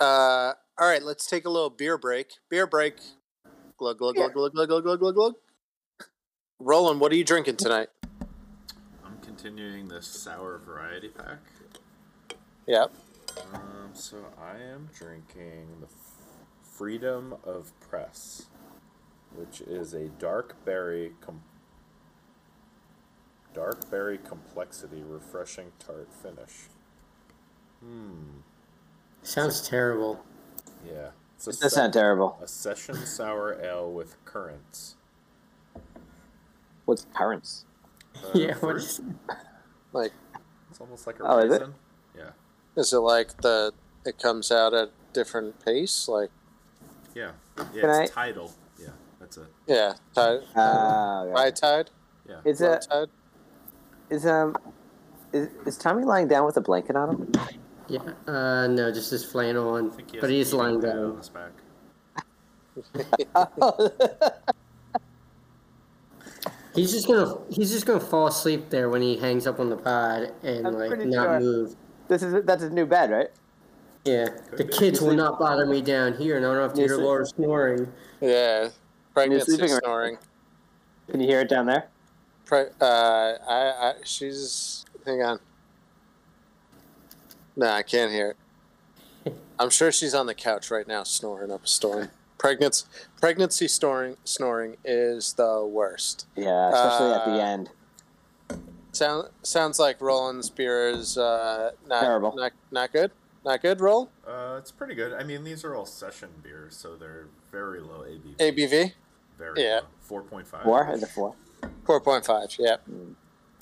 A: uh, all right, let's take a little beer break. Beer break. Glug glug glug glug glug glug glug glug. Roland, what are you drinking tonight?
C: I'm continuing this sour variety pack.
A: Yep.
C: Um, so I am drinking the F- Freedom of Press, which is a dark berry com- dark berry complexity refreshing tart finish. Hmm.
B: Sounds terrible.
C: Yeah. It's a,
D: That
C: se-
D: sounds terrible.
C: a session sour ale with currants.
D: What's parents?
C: Uh,
B: yeah, what
C: fruit.
A: Like,
C: It's almost like a
D: Oh, is it?
C: Yeah.
A: is it like the it comes out at different pace? Like,
C: Yeah. Yeah,
D: Can
C: it's
D: I-
C: tidal. Yeah, that's it.
A: yeah, tide,
D: Uh, okay.
A: high tide,
C: Yeah.
D: Is
A: low
D: it
A: tide.
D: is um is, is Tommy lying down with a blanket on him?
B: yeah, uh, no, just his flannel on,
C: he
B: but he's lying
C: pad on
B: down.
C: his back.
B: He's just gonna, he's just gonna fall asleep there when he hangs up on the pod and
D: I'm
B: like not
D: sure.
B: move.
D: This is that's his new bed, right?
B: Yeah, the kids will not bother me down here, and I don't have to
D: Yes,
B: hear
D: sir.
B: Laura snoring.
A: Yeah, pregnancy
D: sleeping around.
A: snoring.
D: Can you hear it down there?
A: Pre- uh, I, I, she's. Hang on. No, I can't hear it. I'm sure she's on the couch right now, snoring up a storm. Pregnancy, pregnancy snoring, snoring is the worst.
D: Yeah, especially at
A: Uh,
D: the end.
A: Sound sounds like Roland's beer is uh, not
D: Terrible.
A: not not good. Not good, Roll
C: Uh, it's pretty good. I mean, these are all session beers, so they're very low ABV.
A: ABV
C: Very
A: yeah.
C: low. Four point five.
D: Four is it four?
A: four point five. Yeah,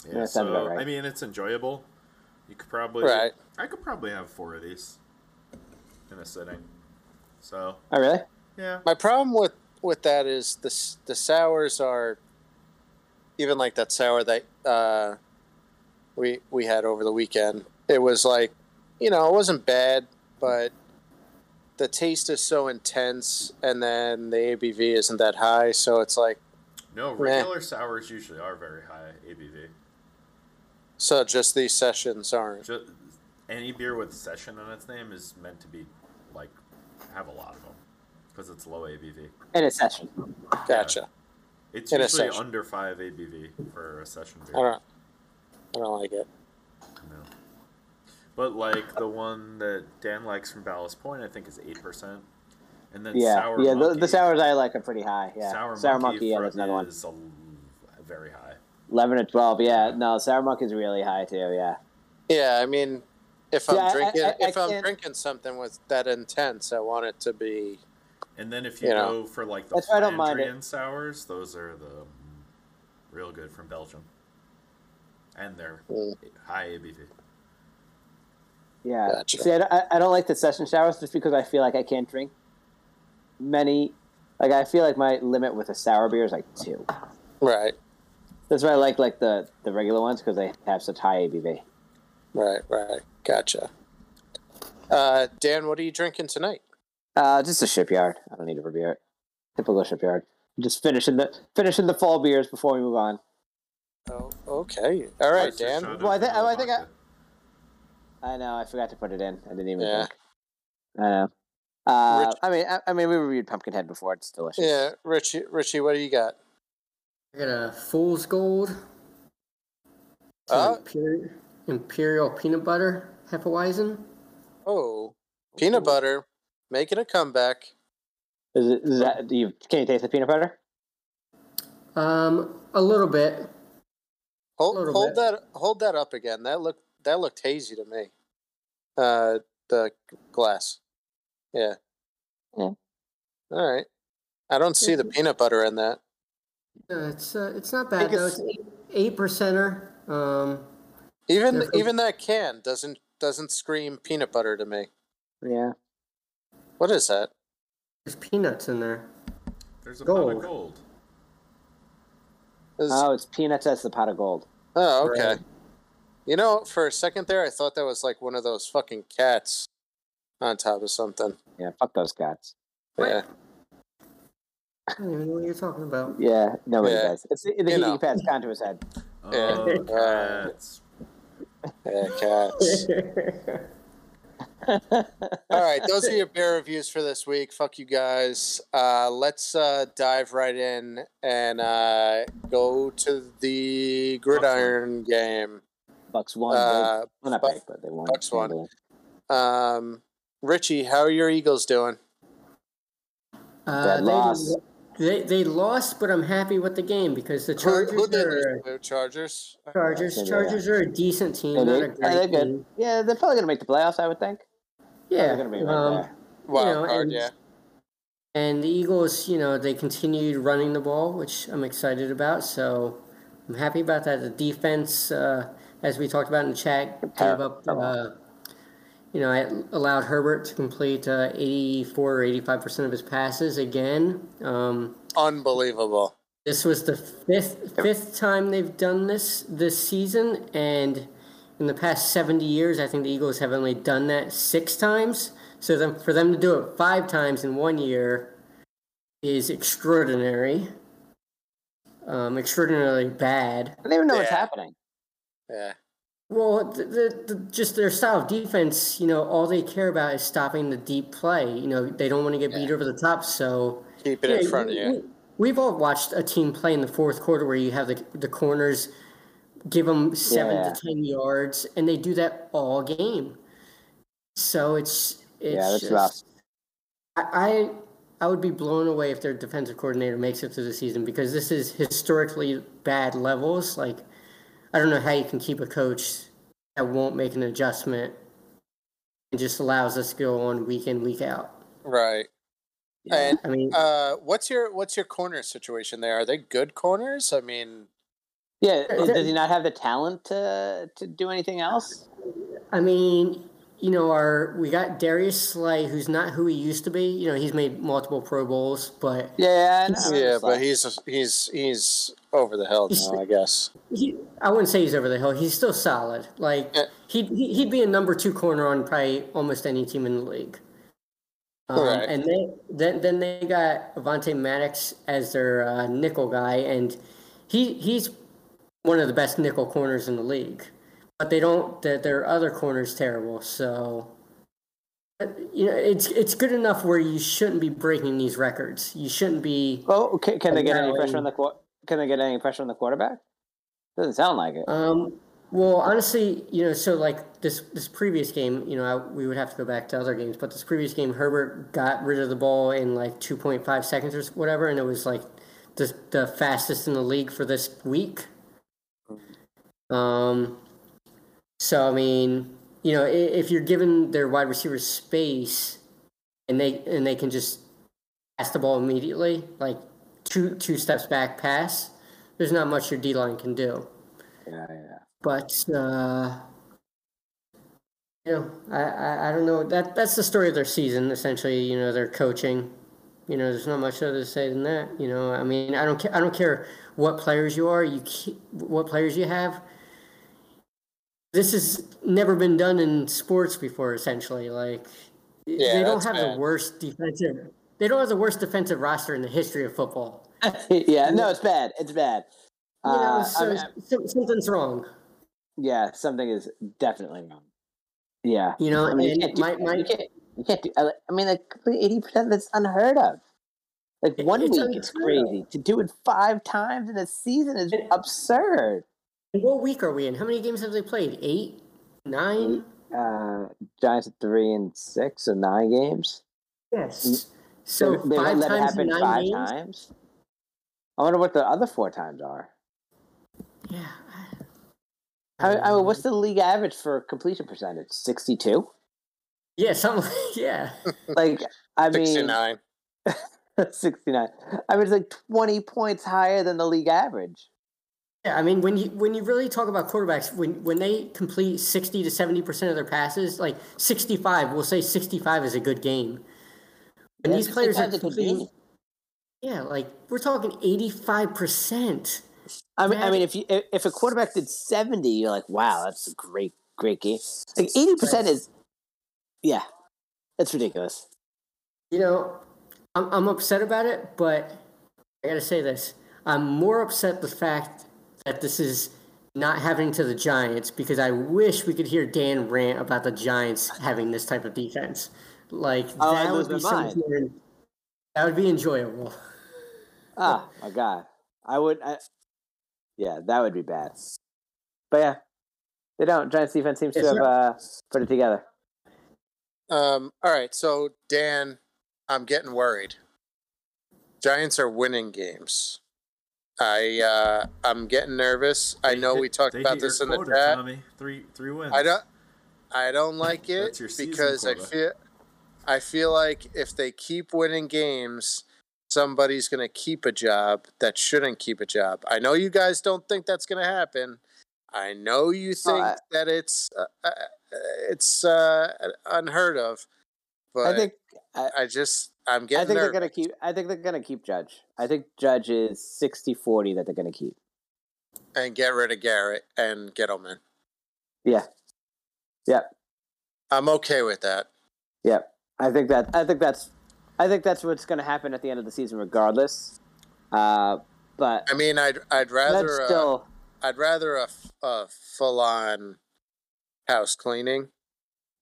C: Yeah,
D: that
C: so
D: right.
C: I mean, it's enjoyable. You could probably.
A: Right.
C: I could probably have four of these in a sitting. So
D: Oh, really?
C: Yeah.
A: My problem with with that is the the sours are even like that sour that uh, we we had over the weekend. It was like, you know, it wasn't bad, but the taste is so intense, and then the ABV isn't that high, so it's like
C: No, regular sours usually are very high ABV.
A: so. Just these sessions aren't.
C: Just, any beer with session in its name is meant to be like have a lot of them because it's low ABV.
D: In a session.
A: Gotcha.
C: It's
A: In a
C: usually
A: session.
C: under five ABV for a session beer.
A: I don't. I don't like it.
C: No. But like the one that Dan likes from Ballast Point, I think is eight percent, and then
D: Yeah,
C: sour
D: yeah. The,
C: monkey,
D: the sours I like are pretty high. Yeah,
C: sour,
D: monkey. yeah, that's another one.
C: is a, very high.
D: Eleven or twelve. Yeah, no, sour monkey is really high too. Yeah.
A: Yeah, I mean, if
D: I-
A: I'm drinking,
D: I- I
A: if I'm
D: can't-
A: drinking something with that intense, I want it to be.
C: And then if you,
A: You know.
C: go for like the
D: That's I don't mind.
C: Flandrian sours, those are the real good from Belgium, and they're
A: Mm.
C: high ABV.
D: Yeah.
A: Gotcha.
D: See, I, don't- I, I don't like the session showers just because I feel like I can't drink many. Like I feel like my limit with a sour beer is like two.
A: Right,
D: That's why I like like the the regular ones because they have such high ABV.
A: right, right. Gotcha. Uh, Dan, what are you drinking tonight?
D: Uh, just a shipyard. I don't need a beer. Typical shipyard. Just finishing the finishing the fall beers before we move on.
A: Oh, okay. All right,
C: Oyster
A: Dan.
D: Well, I
C: of
D: thi- oh, I think I- I know. I forgot to put it in. I didn't even
A: Yeah.
D: think. I know. Uh,
A: Rich-
D: I mean, I, I mean, we reviewed Pumpkinhead before. It's delicious.
A: Yeah, Richie. Richie, what do you got?
B: I got a Fool's Gold. some
A: Uh,
B: Imperial, Imperial peanut butter Hefeweizen.
A: oh, peanut butter making a comeback.
D: Is, it, is that? Do you can you taste the peanut butter?
B: Um, a little bit.
A: Hold,
B: Little
A: hold
B: bit.
A: that. Hold that up again. That looked. That looked hazy to me. Uh, the glass. Yeah.
D: Yeah.
A: All right. I don't see the peanut butter in that.
B: Uh, it's uh, it's not bad though.
A: it's-
B: It's eight, eight percenter. Um,
A: Even even that can doesn't doesn't scream peanut butter to me.
D: Yeah.
A: What is that?
B: there's peanuts in there.
C: There's a pot
B: Gold.
C: of gold.
A: Is-
D: Oh, it's peanuts as the pot of gold.
A: oh, okay.
B: Right.
A: You know, for a second there, I thought that was like one of those fucking cats on top of something.
D: Yeah. Fuck those cats.
A: Yeah.
B: I don't even know what you're talking about.
D: Yeah. Nobody
A: Yeah.
D: does. It's the, the
A: You
D: heating
A: know.
D: pad's gone to his head.
C: Oh,
A: Uh,
C: cats.
A: Yeah, cats. All right, those are your beer reviews for this week. Fuck you guys. Uh, let's uh, dive right in and uh, go to the gridiron game.
D: Bucks won.
A: Uh,
D: well, not
A: Buck-
D: big, but they won.
A: Bucks won. um, Richie, how are your Eagles doing?
B: Uh, they,
D: loss.
B: They they lost, but I'm happy with the game because the Chargers
A: who they lose
B: are
A: to? Chargers.
B: Chargers. Chargers are a decent team,
D: Yeah,
B: not
D: they,
B: a
D: yeah,
B: great
D: they're good.
B: team.
D: Yeah, they're probably gonna make the playoffs. I would think.
B: Yeah,
D: they're gonna be
B: um.
A: Wild
B: know,
A: card,
B: and-
A: yeah.
B: And the Eagles, you know, they continued running the ball, which I'm excited about. So I'm happy about that. The defense, uh, as we talked about in the chat, gave up, uh, you know, it allowed Herbert to complete uh, 84 or 85% of his passes again. Um,
A: Unbelievable.
B: this was the fifth fifth time they've done this this season, and in the past 70 years, I think the Eagles have only done that six times. So then for them to do it five times in one year is extraordinary, um, extraordinarily bad.
D: I don't even know what's happening.
A: Yeah.
B: Well, the, the, the, just their style of defense, you know, all they care about is stopping the deep play. You know, they don't want to get beat over the top, so
A: Keep it
B: Yeah,
A: in front of you.
B: we- We've all watched a team play in the fourth quarter where you have the the corners give them seven
D: Yeah.
B: to ten yards, and they do that all game. So it's it's
D: yeah, that's
B: just,
D: rough.
B: I I would be blown away if their defensive coordinator makes it through the season because this is historically bad levels. Like I don't know how you can keep a coach that won't make an adjustment and just allows us to go on week in week out.
A: Right.
D: Yeah.
A: And
B: I mean,
A: uh, what's your what's your corner situation there? Are they good corners? I mean,
D: Yeah, does he not have the talent to to do anything else?
B: I mean, you know, our we got Darius Slay, who's not who he used to be. You know, he's made multiple Pro Bowls, but
D: Yeah, I know.
A: yeah, but he's he's he's over the hill now, I guess.
B: he, I wouldn't say he's over the hill. He's still solid. Like
A: Yeah.
B: he'd he- he'd be a number two corner on probably almost any team in the league. Um,
A: Right.
B: And they then then they got Avonte Maddox as their uh, nickel guy, and he he's one of the best nickel corners in the league. But they don't. Their, their other corner's terrible. So you know, it's it's good enough where you shouldn't be breaking these records. You shouldn't be.
D: Oh, can, can they get any pressure on the qu- Can they get any pressure on the quarterback? Doesn't sound like it.
B: Um, well, honestly, you know, so like this this previous game, you know, I, we would have to go back to other games, but this previous game, Herbert got rid of the ball in like 2.5 seconds or whatever, and it was like the the fastest in the league for this week. Um, so I mean, you know, if you're giving their wide receivers space, and they and they can just pass the ball immediately, like two two steps back pass, there's not much your D line can do
D: Yeah, yeah.
B: but uh, you know, I, I I don't know that that's the story of their season. Essentially, you know, their coaching. You know, there's not much other to say than that. You know, I mean, I don't care. I don't care what players you are. You ke- what players you have. This has never been done in sports before. Essentially, like
A: Yeah,
B: they don't have
A: bad.
B: the worst defensive. They don't have the worst defensive roster in the history of football.
D: yeah, no, it's bad. It's bad.
B: You know,
D: Uh, I
B: so
D: mean,
B: some- something's wrong.
D: yeah, something is definitely wrong. Yeah.
B: You know,
D: I mean, you can't do,
B: my, my
D: you can't, you can't do. I mean, like eighty percent. That's unheard of. Like one
B: it's
D: week, it's crazy. To do it five times in a season is absurd.
B: What week are we in? How many games have they played? Eight, nine?
D: Uh, Giants at three and six, so nine games.
B: Yes. So
D: They- they
B: five
D: let
B: times in
D: happen
B: nine
D: five
B: games.
D: times. I wonder what the other four times are.
B: Yeah.
D: I, I mean, what's the league average for completion percentage? Sixty-two.
B: Yeah, something. Yeah.
D: Like, I mean,
A: 69.
D: 69. I mean, it's like 20 points higher than the league average.
B: Yeah, I mean when you when you really talk about quarterbacks, when when they complete sixty to seventy percent of their passes, like sixty five, we'll say sixty five is a good game. And
D: Yeah,
B: these players are
D: 65 is
B: completing, yeah, like we're talking eighty five percent.
D: I mean, I mean, if you if a quarterback did 70, you're like, wow, that's a great, great game. Like 80% is, yeah, that's ridiculous.
B: You know, I'm I'm upset about it, but I gotta say this: I'm more upset the fact that this is not happening to the Giants because I wish we could hear Dan rant about the Giants having this type of defense. Like
D: Oh,
B: that would be
D: my mind.
B: something that would be enjoyable.
D: Oh, my God. I would, I, yeah, that would be bad. But yeah, they don't. Giants defense seems to have uh, put it together.
A: Um, all right, so Dan, I'm getting worried. Giants are winning games. I uh, I'm getting nervous. I know
C: hit-
A: we talked about this in the
C: quota,
A: chat.
C: Tommy. Three three wins.
A: I don't I don't like it
C: That's your season
A: because I feel I feel like if they keep winning games, somebody's going to keep a job that shouldn't keep a job. I know you guys don't think that's going to happen. I know you think
D: I-
A: that it's uh, uh, it's uh, unheard of, but
D: I think, I,
A: I just I'm
D: I
A: getting
D: think they're going to keep, I think they're going to keep Judge. I think Judge is 60 40 that they're going to keep.
A: and get rid of Garrett and Gettleman.
D: Yeah. Yep.
A: I'm okay with that.
D: Yep. I think that I think that's I think that's what's going to happen at the end of the season, regardless. Uh, but
A: I mean, I'd I'd rather uh,
D: still
A: I'd rather a, a full on house cleaning.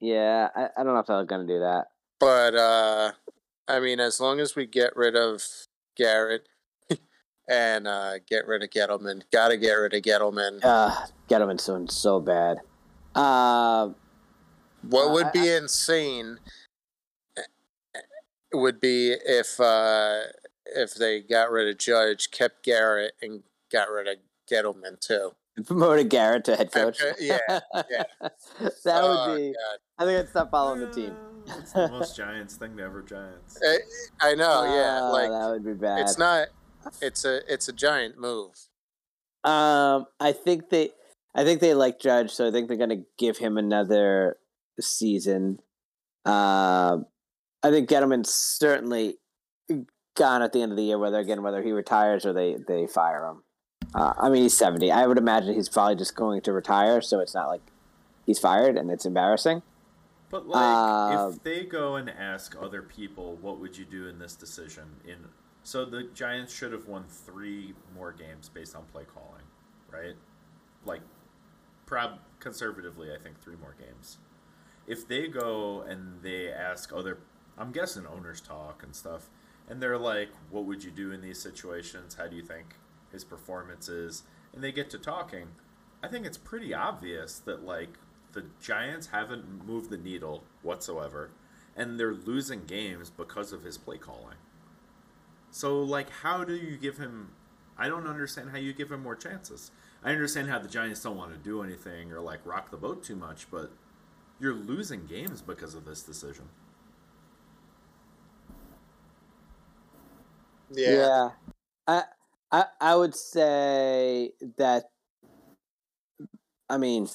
D: Yeah, I, I don't know if they're gonna do that.
A: But uh I mean as long as we get rid of Garrett and uh get rid of Gettleman. Gotta get rid of Gettleman.
D: Uh Gettleman's doing so bad. Uh,
A: What would
D: I-
A: be insane would be if uh, if they got rid of Judge, kept Garrett, and got rid of Gettleman too.
D: promoted Garrett to head coach.
A: yeah, yeah.
D: that
A: Oh,
D: would be.
A: God.
D: I think I'd stop following the team.
C: Uh, It's the most Giants thing to ever Giants.
A: Eh, I know. Yeah,
D: Oh,
A: like
D: that would be bad.
A: it's not. It's a it's a giant move.
D: Um, I think they, I think they like Judge, so I think they're gonna give him another season. Um, I think Gettleman's certainly gone at the end of the year, whether again whether he retires or they they fire him. Uh, I mean, he's seventy. I would imagine he's probably just going to retire, so it's not like he's fired and it's embarrassing.
C: But like,
D: Uh,
C: if they go and ask other people, what would you do in this decision? In so the Giants should have won three more games based on play calling, right? Like, prob conservatively, I think three more games. If they go and they ask other, I'm guessing owners talk and stuff, and they're like, "What would you do in these situations? How do you think his performances. And they get to talking, I think it's pretty obvious that like the Giants haven't moved the needle whatsoever, and they're losing games because of his play calling. So, like, how do you give him? I don't understand how you give him more chances. I understand how the Giants don't want to do anything or like rock the boat too much, but you're losing games because of this decision.
A: Yeah.
D: I I I would say that I mean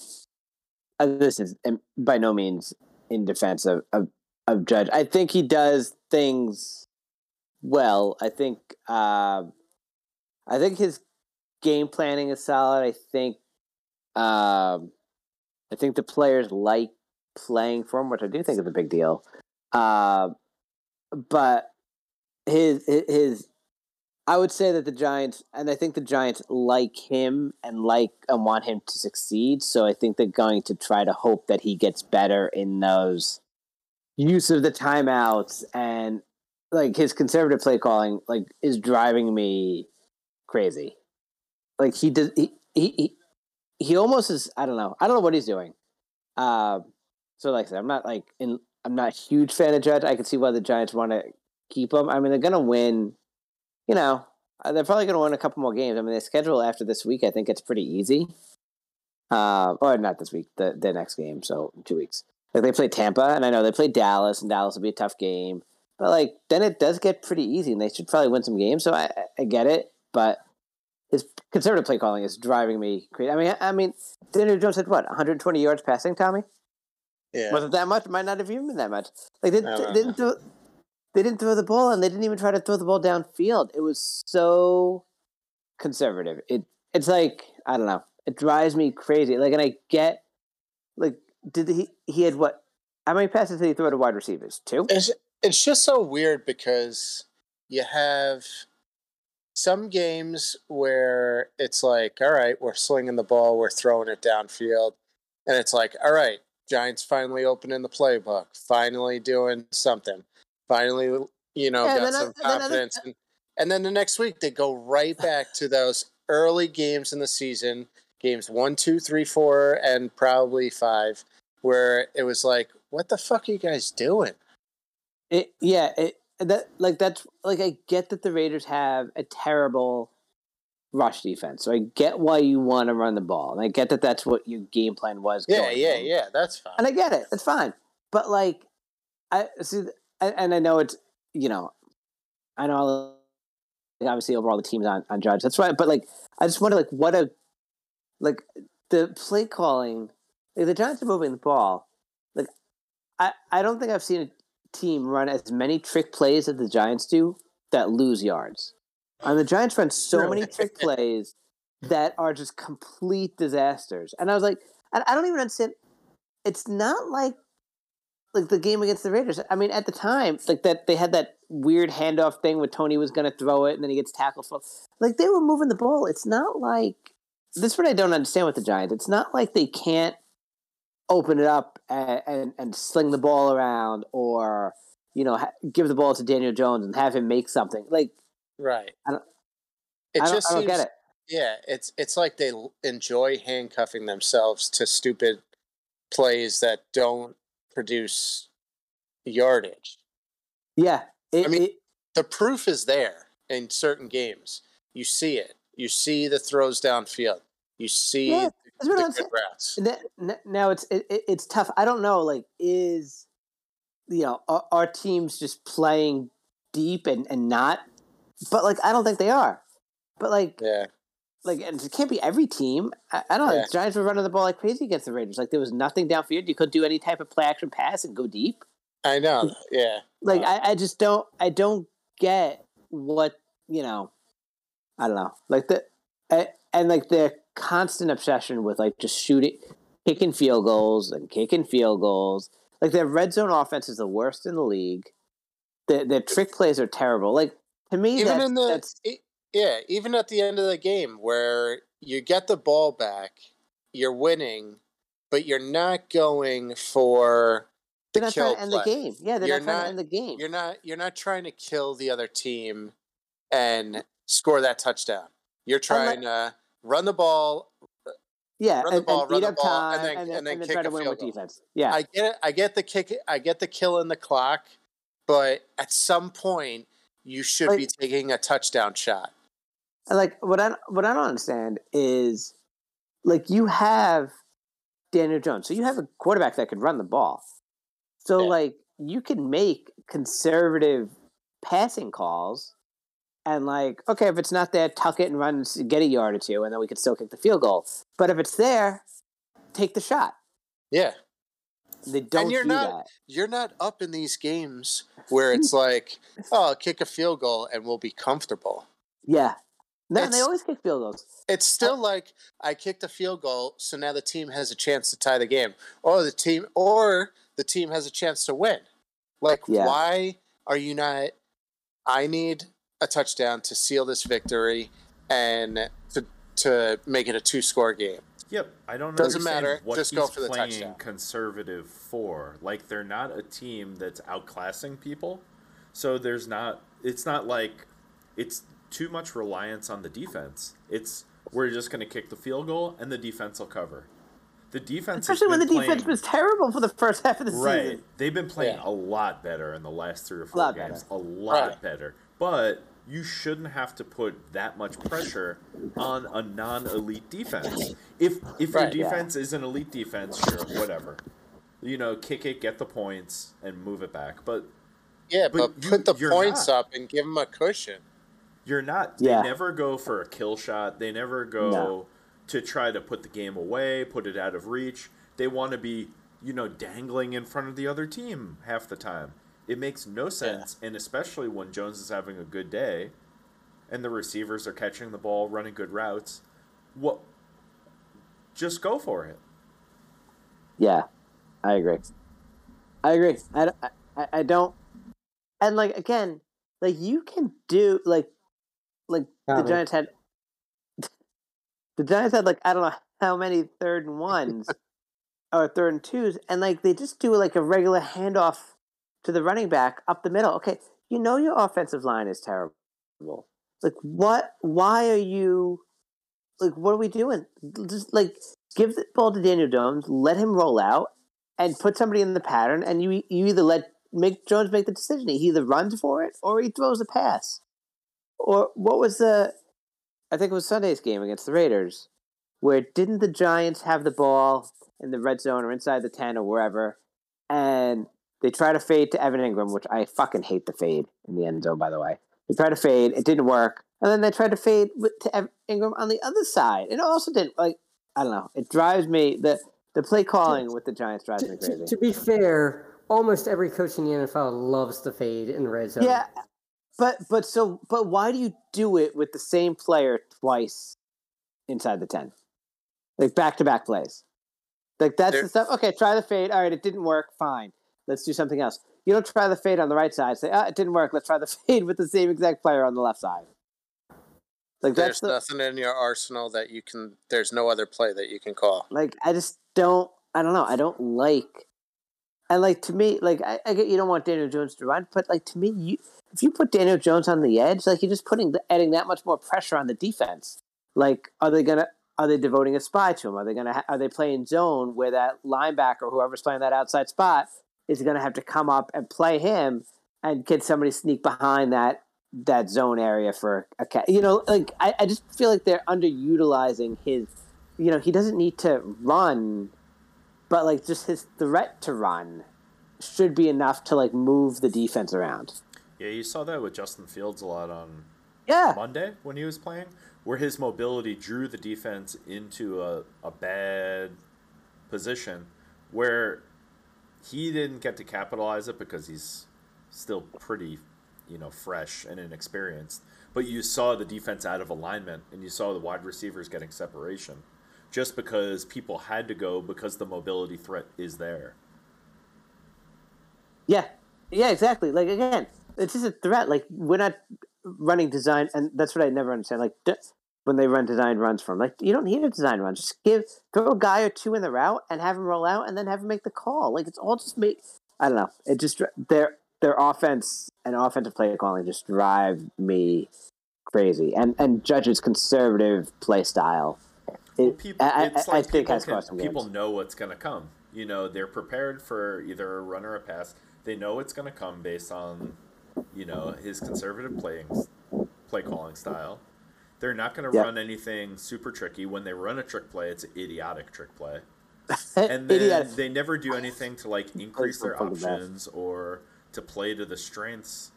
D: uh, this is um, by no means in defense of, of of Judge. I think he does things well. I think um I think his game planning is solid. I think um I think the players like playing for him, which I do think is a big deal. Uh, but his his I would say that the Giants and I think the Giants like him and like and want him to succeed. So I think they're going to try to hope that he gets better in those use of the timeouts and like his conservative play calling like is driving me crazy. Like he does he he he, he almost is I don't know. I don't know what he's doing. Um so like I said, I'm not like in I'm not a huge fan of Judge. I can see why the Giants want to keep him. I mean, they're gonna win. You know, uh, they're probably gonna win a couple more games. I mean, the schedule after this week, I think it's pretty easy. Uh, or not this week, the the next game. So two weeks, like they play Tampa, and I know they play Dallas, and Dallas will be a tough game. But like then it does get pretty easy, and they should probably win some games. So I I- get it, but his conservative play calling is driving me crazy. I mean, I, mean, Daniel Jones had what 120 yards passing, Tommy.
A: Yeah.
D: Was it that much? Might not have even been that much. Like they,
A: I don't
D: they didn't throw, they didn't throw the ball, and they didn't even try to throw the ball downfield. It was so conservative. It it's like I don't know. It drives me crazy. Like, and I get like, did he he had what? How many passes did he throw to wide receivers? Two.
A: It's it's just so weird because you have some games where it's like, all right, we're slinging the ball, we're throwing it downfield, and it's like, all right, Giants finally opening the playbook, finally doing something, finally, you know,
D: Yeah,
A: got
D: then I-
A: some
D: then I-
A: confidence, uh and, and then the next week they go right back to those early games in the season, games one, two, three, four, and probably five, where it was like, what the fuck are you guys doing?
D: It, yeah, it, that like that's like I get that the Raiders have a terrible rush defense, so I get why you want to run the ball, and I get that that's what your game plan was.
A: Yeah,
D: going
A: yeah,
D: in.
A: yeah. That's fine.
D: and I get it. It's fine, but like, I see, and and I know it's you know, I know like, obviously overall the team's on on Judge. That's right, but like, I just wonder like what a like the play calling. Like, the Giants are moving the ball. Like, I I don't think I've seen a team run as many trick plays as the Giants do that lose yards. And the Giants run so many trick plays that are just complete disasters. And I was like, I, I don't even understand. It's not like like the game against the Raiders. I mean, at the time, like that they had that weird handoff thing where Tony was going to throw it and then he gets tackled for. Like they were moving the ball. It's not like this. Is what I don't understand with the Giants. It's not like they can't open it up and, and, and sling the ball around or you know ha- give the ball to Daniel Jones and have him make something like
A: Right.
D: I don't-
A: It
D: I don't,
A: just
D: I don't
A: seems,
D: get it.
A: Yeah, it's it's like they enjoy handcuffing themselves to stupid plays that don't produce yardage.
D: Yeah, it,
A: I mean-
D: it-
A: The proof is there in certain games. You see it. You see the throws downfield. You see
D: Yeah,
A: the, the good routes.
D: Now it's it, it- it's tough. I don't know. Like, is you know are, are teams just playing deep and and not? But like, I don't think they are. But like,
A: Yeah.
D: Like, and it can't be every team. I, I don't know.
A: Yeah.
D: The Giants were running the ball like crazy against the Raiders. Like, there was nothing downfield. You couldn't do any type of play action pass and go deep.
A: I know. Yeah.
D: Like, I, I just don't. I don't get what you know. I don't know. Like the and, and like their constant obsession with like just shooting, kicking field goals and kicking field goals. Like their red zone offense is the worst in the league. Their their trick plays are terrible. Like to me,
A: Even
D: that's,
A: in the yeah, even at the end of the game where you get the ball back, you're winning, but you're not going for the
D: they're not trying to end
A: play.
D: the game. Yeah, they're
A: You're
D: not trying
A: not-
D: to end the game.
A: You're not you're not trying to kill the other team and score that touchdown. You're
D: like-
A: trying to run the ball.
D: Yeah,
A: run the
D: and,
A: ball,
D: and
A: run the
D: up
A: ball,
D: time
A: and then-
D: and
A: and then kick
D: try
A: a
D: to win
A: field
D: with
A: goal.
D: defense. Yeah,
A: I get it. I get the kick. I get the kill in the clock, but at some point you should be taking a touchdown shot.
D: And, like what I what I don't understand is like you have Daniel Jones, so you have a quarterback that could run the ball. So
A: Yeah.
D: like you can make conservative passing calls, and like okay, if it's not there, tuck it and run, get a yard or two, and then we could still kick the field goal. But if it's there, take the shot.
A: Yeah.
D: They don't and
A: you're
D: do
A: not-
D: that.
A: you're not up in these games where it's like, oh, kick a field goal and we'll be comfortable.
D: Yeah. No, and they always kick field goals.
A: It's still like I kicked a field goal, so now the team has a chance to tie the game, or the team, or the team has a chance to win. Like,
D: Yeah.
A: why are you not? I need a touchdown to seal this victory and to to make it a two score game.
C: Yep, I don't
A: know.
C: Doesn't
A: matter,
C: what
A: just
C: he's
A: go for the
C: playing
A: touchdown.
C: conservative for. Like they're not a team that's outclassing people, so there's not. It's not like it's too much reliance on the defense. It's we're just going to kick the field goal and the defense will cover. The defense,
D: Especially when the
C: been
D: defense was terrible for the first half of the
C: right.
D: season. Right?
C: They've been playing
A: Yeah.
C: a lot better in the last three or four
D: lot
C: games.
D: better.
C: A lot
A: Right.
C: better. But you shouldn't have to put that much pressure on a non-elite defense. If if
A: Right,
C: your
D: yeah.
C: defense is an elite defense, sure, whatever. You know, kick it, get the points, and move it back. But
A: Yeah,
C: But
A: but,
C: you-
A: put the points
C: not.
A: up and give them a cushion.
C: You're not.
D: Yeah.
C: They never go for a kill shot. They never go
D: No.
C: to try to put the game away, put it out of reach. They want to be, you know, dangling in front of the other team half the time. It makes no sense, and especially when Jones is having a good day, and the receivers are catching the ball, running good routes. What? Just go for it.
D: Yeah, I agree. I agree. I, I, I don't. And like again, like you can do like, the. Giants had. The Giants had like I don't know how many third and ones, or third and twos, and like they just do like a regular handoff to the running back up the middle. Okay, you know your offensive line is terrible. Like what? Why are you? Like what are we doing? Just like give the ball to Daniel Jones, let him roll out, and put somebody in the pattern, and you you either let make Jones make the decision. He either runs for it or he throws a pass. Or what was the? I think it was Sunday's game against the Raiders, where didn't the Giants have the ball in the red zone or inside the ten or wherever, and they try to fade to Evan Engram, which I fucking hate the fade in the end zone. By the way, they tried to fade, it didn't work, and then they tried to fade to Ev- Engram on the other side, it also didn't. Like I don't know, it drives me the the play calling with the Giants drives me
B: To,
D: crazy.
B: to, to be fair, almost every coach in the NFL loves the fade in the red zone.
D: Yeah, but but so but why do you do it with the same player twice inside the ten, like back to back plays? Like that's
A: There-
D: the stuff. Okay, try the fade. All right, it didn't work. Fine, let's do something else. You don't try the fade on the right side. Say, ah, it didn't work. Let's try the fade with the same exact player on the left side. Like that's
A: There's
D: the,
A: nothing in your arsenal that you can. There's no other play that you can call.
D: like I just don't I don't know. I don't like. And like to me, like I, I get you don't want Daniel Jones to run, but like to me, you if you put Daniel Jones on the edge, like you're just putting adding that much more pressure on the defense. Like, are they gonna are they devoting a spy to him? Are they gonna are they playing zone where that linebacker, whoever's playing that outside spot, is gonna have to come up and play him, and can somebody sneak behind that that zone area for a cat? You know, like I, I just feel like they're underutilizing his. You know, he doesn't need to run, but like just his threat to run should be enough to like move the defense around.
C: Yeah, you saw that with Justin Fields a lot on
D: Yeah,
C: Monday when he was playing, where his mobility drew the defense into a, a bad position where he didn't get to capitalize it because he's still pretty, you know, fresh and inexperienced. But you saw the defense out of alignment and you saw the wide receivers getting separation just because people had to go because the mobility threat is there.
D: Yeah, yeah, exactly. Like again, it's just a threat. Like we're not running design, and that's what I never understand. Like d- when they run design runs from, like you don't need a design run. Just give throw a guy or two in the route and have him roll out, and then have him make the call. Like it's all just make. I don't know. It just their their offense and offensive play calling just drive me crazy, and and Judge's conservative play style.
C: Well,
D: It,
C: people,
D: I,
C: it's
D: I,
C: like
D: I think
C: people,
D: has
C: can- people
D: games.
C: know what's going to come. You know, they're prepared for either a run or a pass. They know it's going to come based on, you know, his conservative playing play calling style. They're not going to
D: Yeah.
C: run anything super tricky. When they run a trick play, it's an idiotic trick play. And then they never do anything to like increase their options or to play to the strengths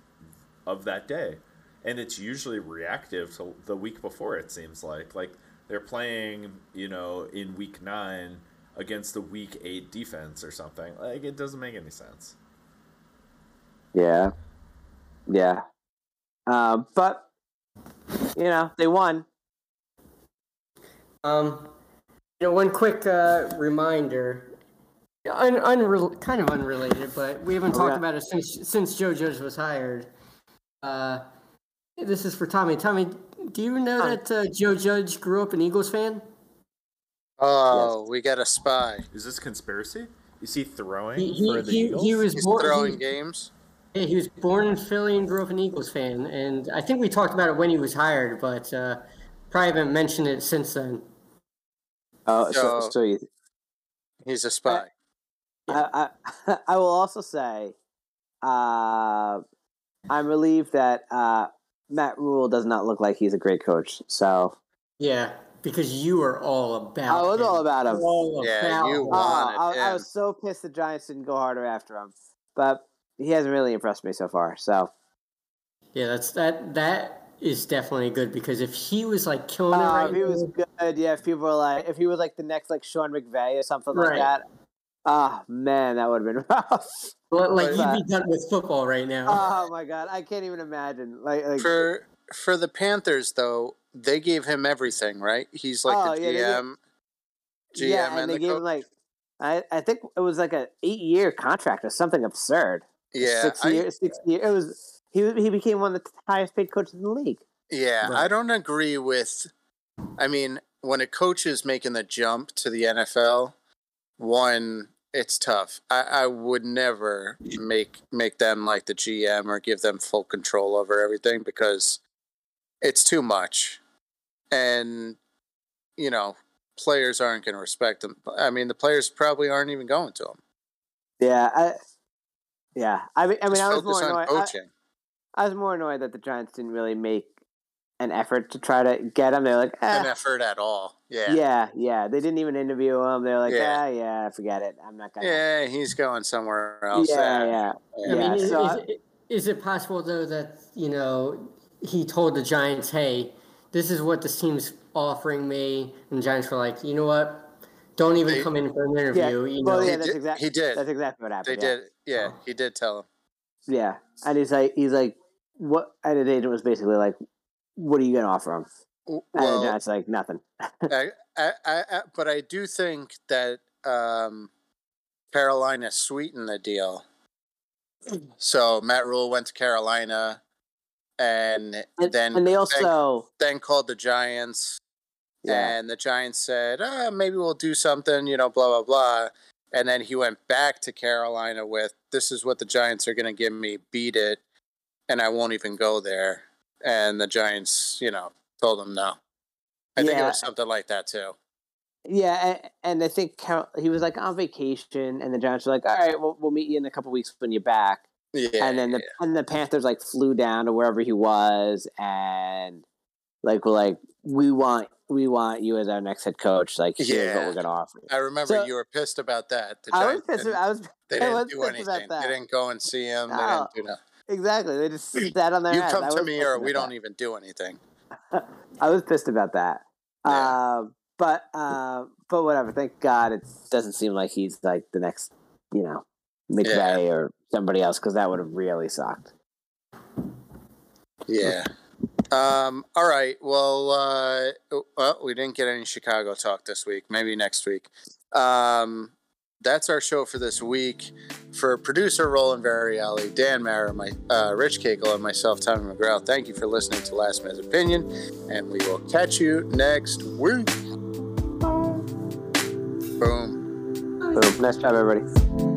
C: of that day. And it's usually reactive to the week before. It seems like like they're playing, you know, in week nine against the week eight defense or something. Like it doesn't make any sense.
D: Yeah, yeah. Um, but you know they won.
B: Um, you know, one quick uh, reminder, un- unrel- kind of unrelated, but we haven't talked
D: Okay.
B: about it since since Joe Judge was hired. Uh, this is for Tommy. Tommy, do you know
D: Hi.
B: that uh, Joe Judge grew up an Eagles fan?
A: Oh, we got a spy.
C: Is this conspiracy? Is he throwing
B: He he,
C: for the
B: he,
C: Eagles?
B: he was
A: He's
B: born.
A: throwing
B: he-
A: games.
B: Yeah, he was born in Philly and grew up an Eagles fan, and I think we talked about it when he was hired, but uh, probably haven't mentioned it since then.
D: Oh, so,
A: So-
D: so you,
A: He's a spy.
D: I, I, I will also say, uh, I'm relieved that uh, Matt Rhule does not look like he's a great coach. So
B: Yeah, because you are all about.
D: I was
B: him.
D: all about him.
B: All
A: Yeah,
B: about
A: you
B: him.
D: Oh,
A: wanted
D: I, I was so pissed the Giants didn't go harder after him, but he hasn't really impressed me so far. So
B: Yeah, that's that. That is definitely good because if he was like killing it
D: uh,
B: right
D: if he was
B: now,
D: good, yeah. If people were like, if he was like the next like Sean McVay or something like that, ah man, that would have been rough.
B: well, like
D: but-
B: he'd be done with football right now.
D: oh my god, I can't even imagine. Like, like
A: For for the Panthers though, they gave him everything, right? He's like
D: Oh,
A: the
D: yeah, they did.
A: GM, GM
D: yeah,
A: and,
D: and they
A: the
D: gave
A: coach.
D: him like, I, I think it was like a eight year contract or something absurd.
A: Yeah,
D: six
A: I,
D: years, six years. It was he. He became one of the highest paid coaches in the league.
A: yeah.
B: Right.
A: I don't agree with. I mean, when a coach is making the jump to the NFL, one, it's tough. I, I would never make make them like the GM or give them full control over everything because it's too much, and you know, players aren't going to respect them. I mean, the players probably aren't even going to them.
D: Yeah, I, yeah. I mean, I mean, I was more annoyed. I. I was more annoyed that the Giants didn't really make an effort to try to get him. They're like,
A: an
D: eh.
A: effort at all. Yeah.
D: yeah, yeah. They didn't even interview him. They're like,
A: Yeah.
D: ah, yeah, forget it. I'm not gonna.
A: Yeah, he's going somewhere else.
D: yeah,
A: Uh,
D: yeah.
B: I mean,
D: yeah,
B: is,
D: so
B: is,
D: I-
B: it- is it possible though that you know he told the Giants, "Hey, this is what this team's offering me," and the Giants were like, "You know what? Don't even
A: They-
B: come in for an
D: Yeah,
B: interview." You know,
D: well, yeah,
A: He
D: that's
A: did-
D: exactly.
A: he did.
D: That's exactly what
A: They
D: happened. yeah.
A: did. Yeah,
B: Oh.
A: he did tell him.
D: Yeah, and he's like, he's like, what? And the agent was basically like, "What are you gonna offer him?"
A: W-
D: And the like nothing.
A: I, I, I, I- but I do think that um, Carolina sweetened the deal. So Matt Rhule went to Carolina, and
D: And,
A: then
D: and they
A: then,
D: also
A: then called the Giants,
D: Yeah.
A: And the Giants said, uh, maybe we'll do something, you know, blah, blah, blah. And then he went back to Carolina with, this is what the Giants are going to give me, beat it. And I won't even go there. And the Giants, you know, told him no. I think it was something like that too.
D: Yeah, and, and I think he was like on vacation, and the Giants were like, "All right, we'll, we'll meet you in a couple weeks when you're back."
A: Yeah.
D: and then the and the Panthers like flew down to wherever he was, and like were like, "We want we want you as our next head coach. Like, here's what we're gonna offer." you."
A: I remember
D: So-
A: you were pissed about that.
D: I was pissed. I was
A: They didn't
D: was
A: do anything. They didn't go and see him. They didn't do nothing.
D: exactly. They just sat on their
A: You
D: ass.
A: come to me or we don't
D: that.
A: even do anything.
D: I was pissed about that.
A: Yeah.
D: Um, but uh, but whatever. Thank God it doesn't seem like he's like the next, you know, McVay or somebody else because that would have really sucked.
A: Yeah. Um, all right. Well, uh, oh, well, we didn't get any Chicago talk this week. Maybe next week. Um, that's our show for this week. For producer Roland Varielli, Dan Mara, my uh, Rich Cagle, and myself, Tommy McGraw. Thank you for listening to Last Man's Opinion, and we will catch you next week. Boom.
D: Boom. Nice job, everybody.